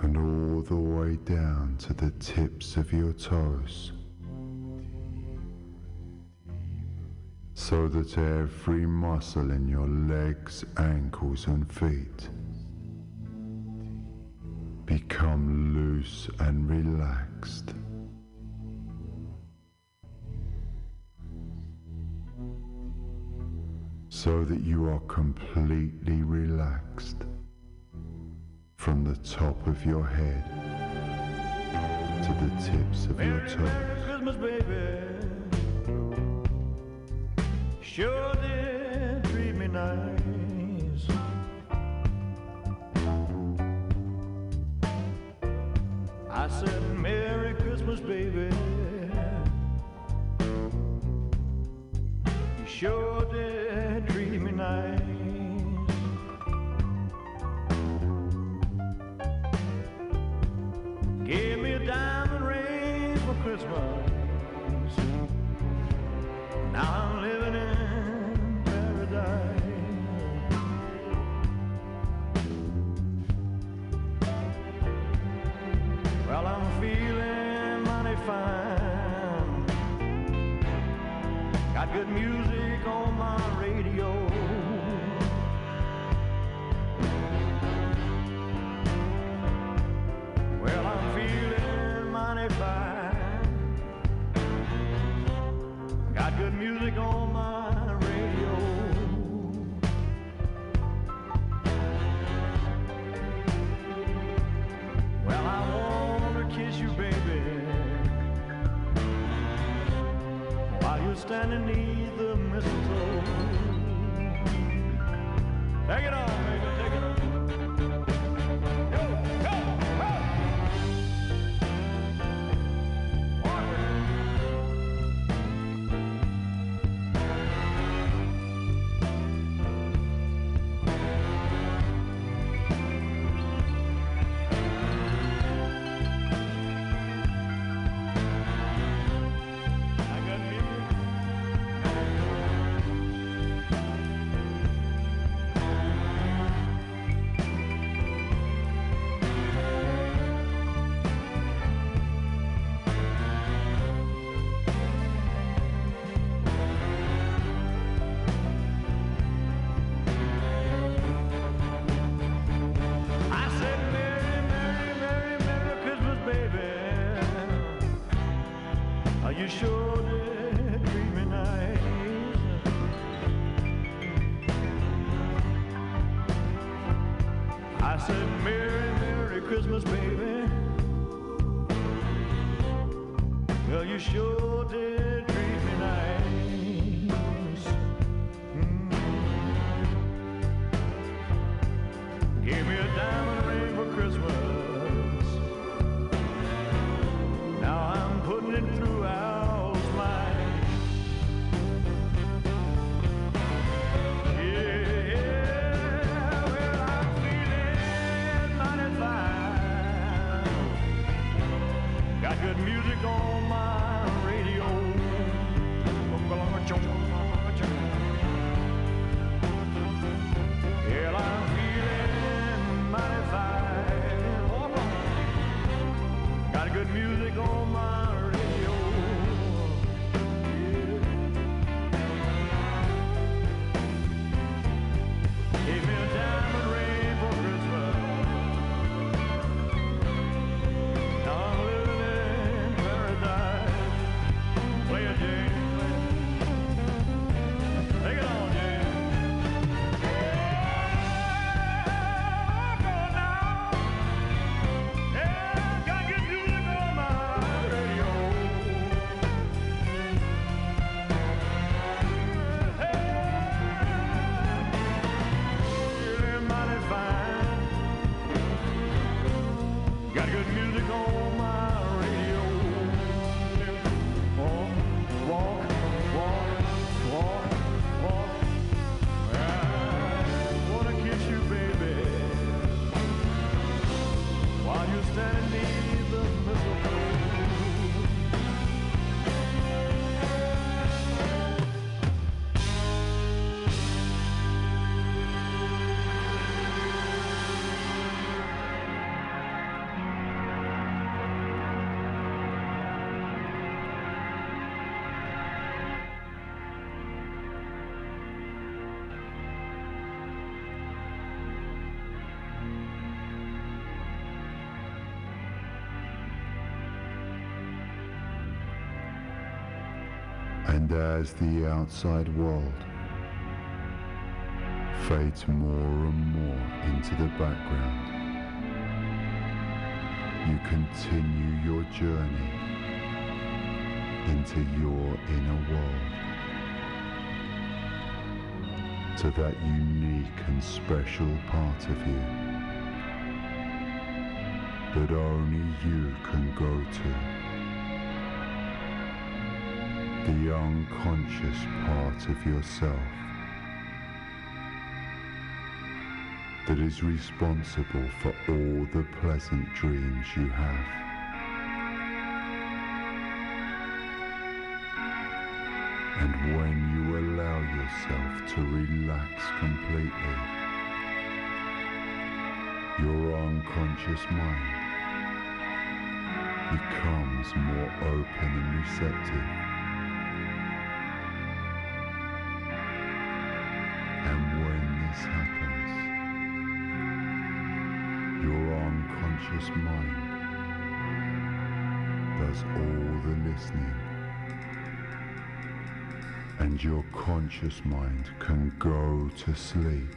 and all the way down to the tips of your toes so that every muscle in your legs, ankles and feet become loose and relaxed. so that you are completely relaxed from the top of your head to the tips of your toes. Sure did treat me nice. I said, Merry Christmas, baby. You sure and as the outside world fades more and more into the background, you continue your journey into your inner world, to that unique and special part of you that only you can go to the unconscious part of yourself that is responsible for all the pleasant dreams you have. And when you allow yourself to relax completely, your unconscious mind becomes more open and receptive conscious mind does all the listening. And your conscious mind can go to sleep.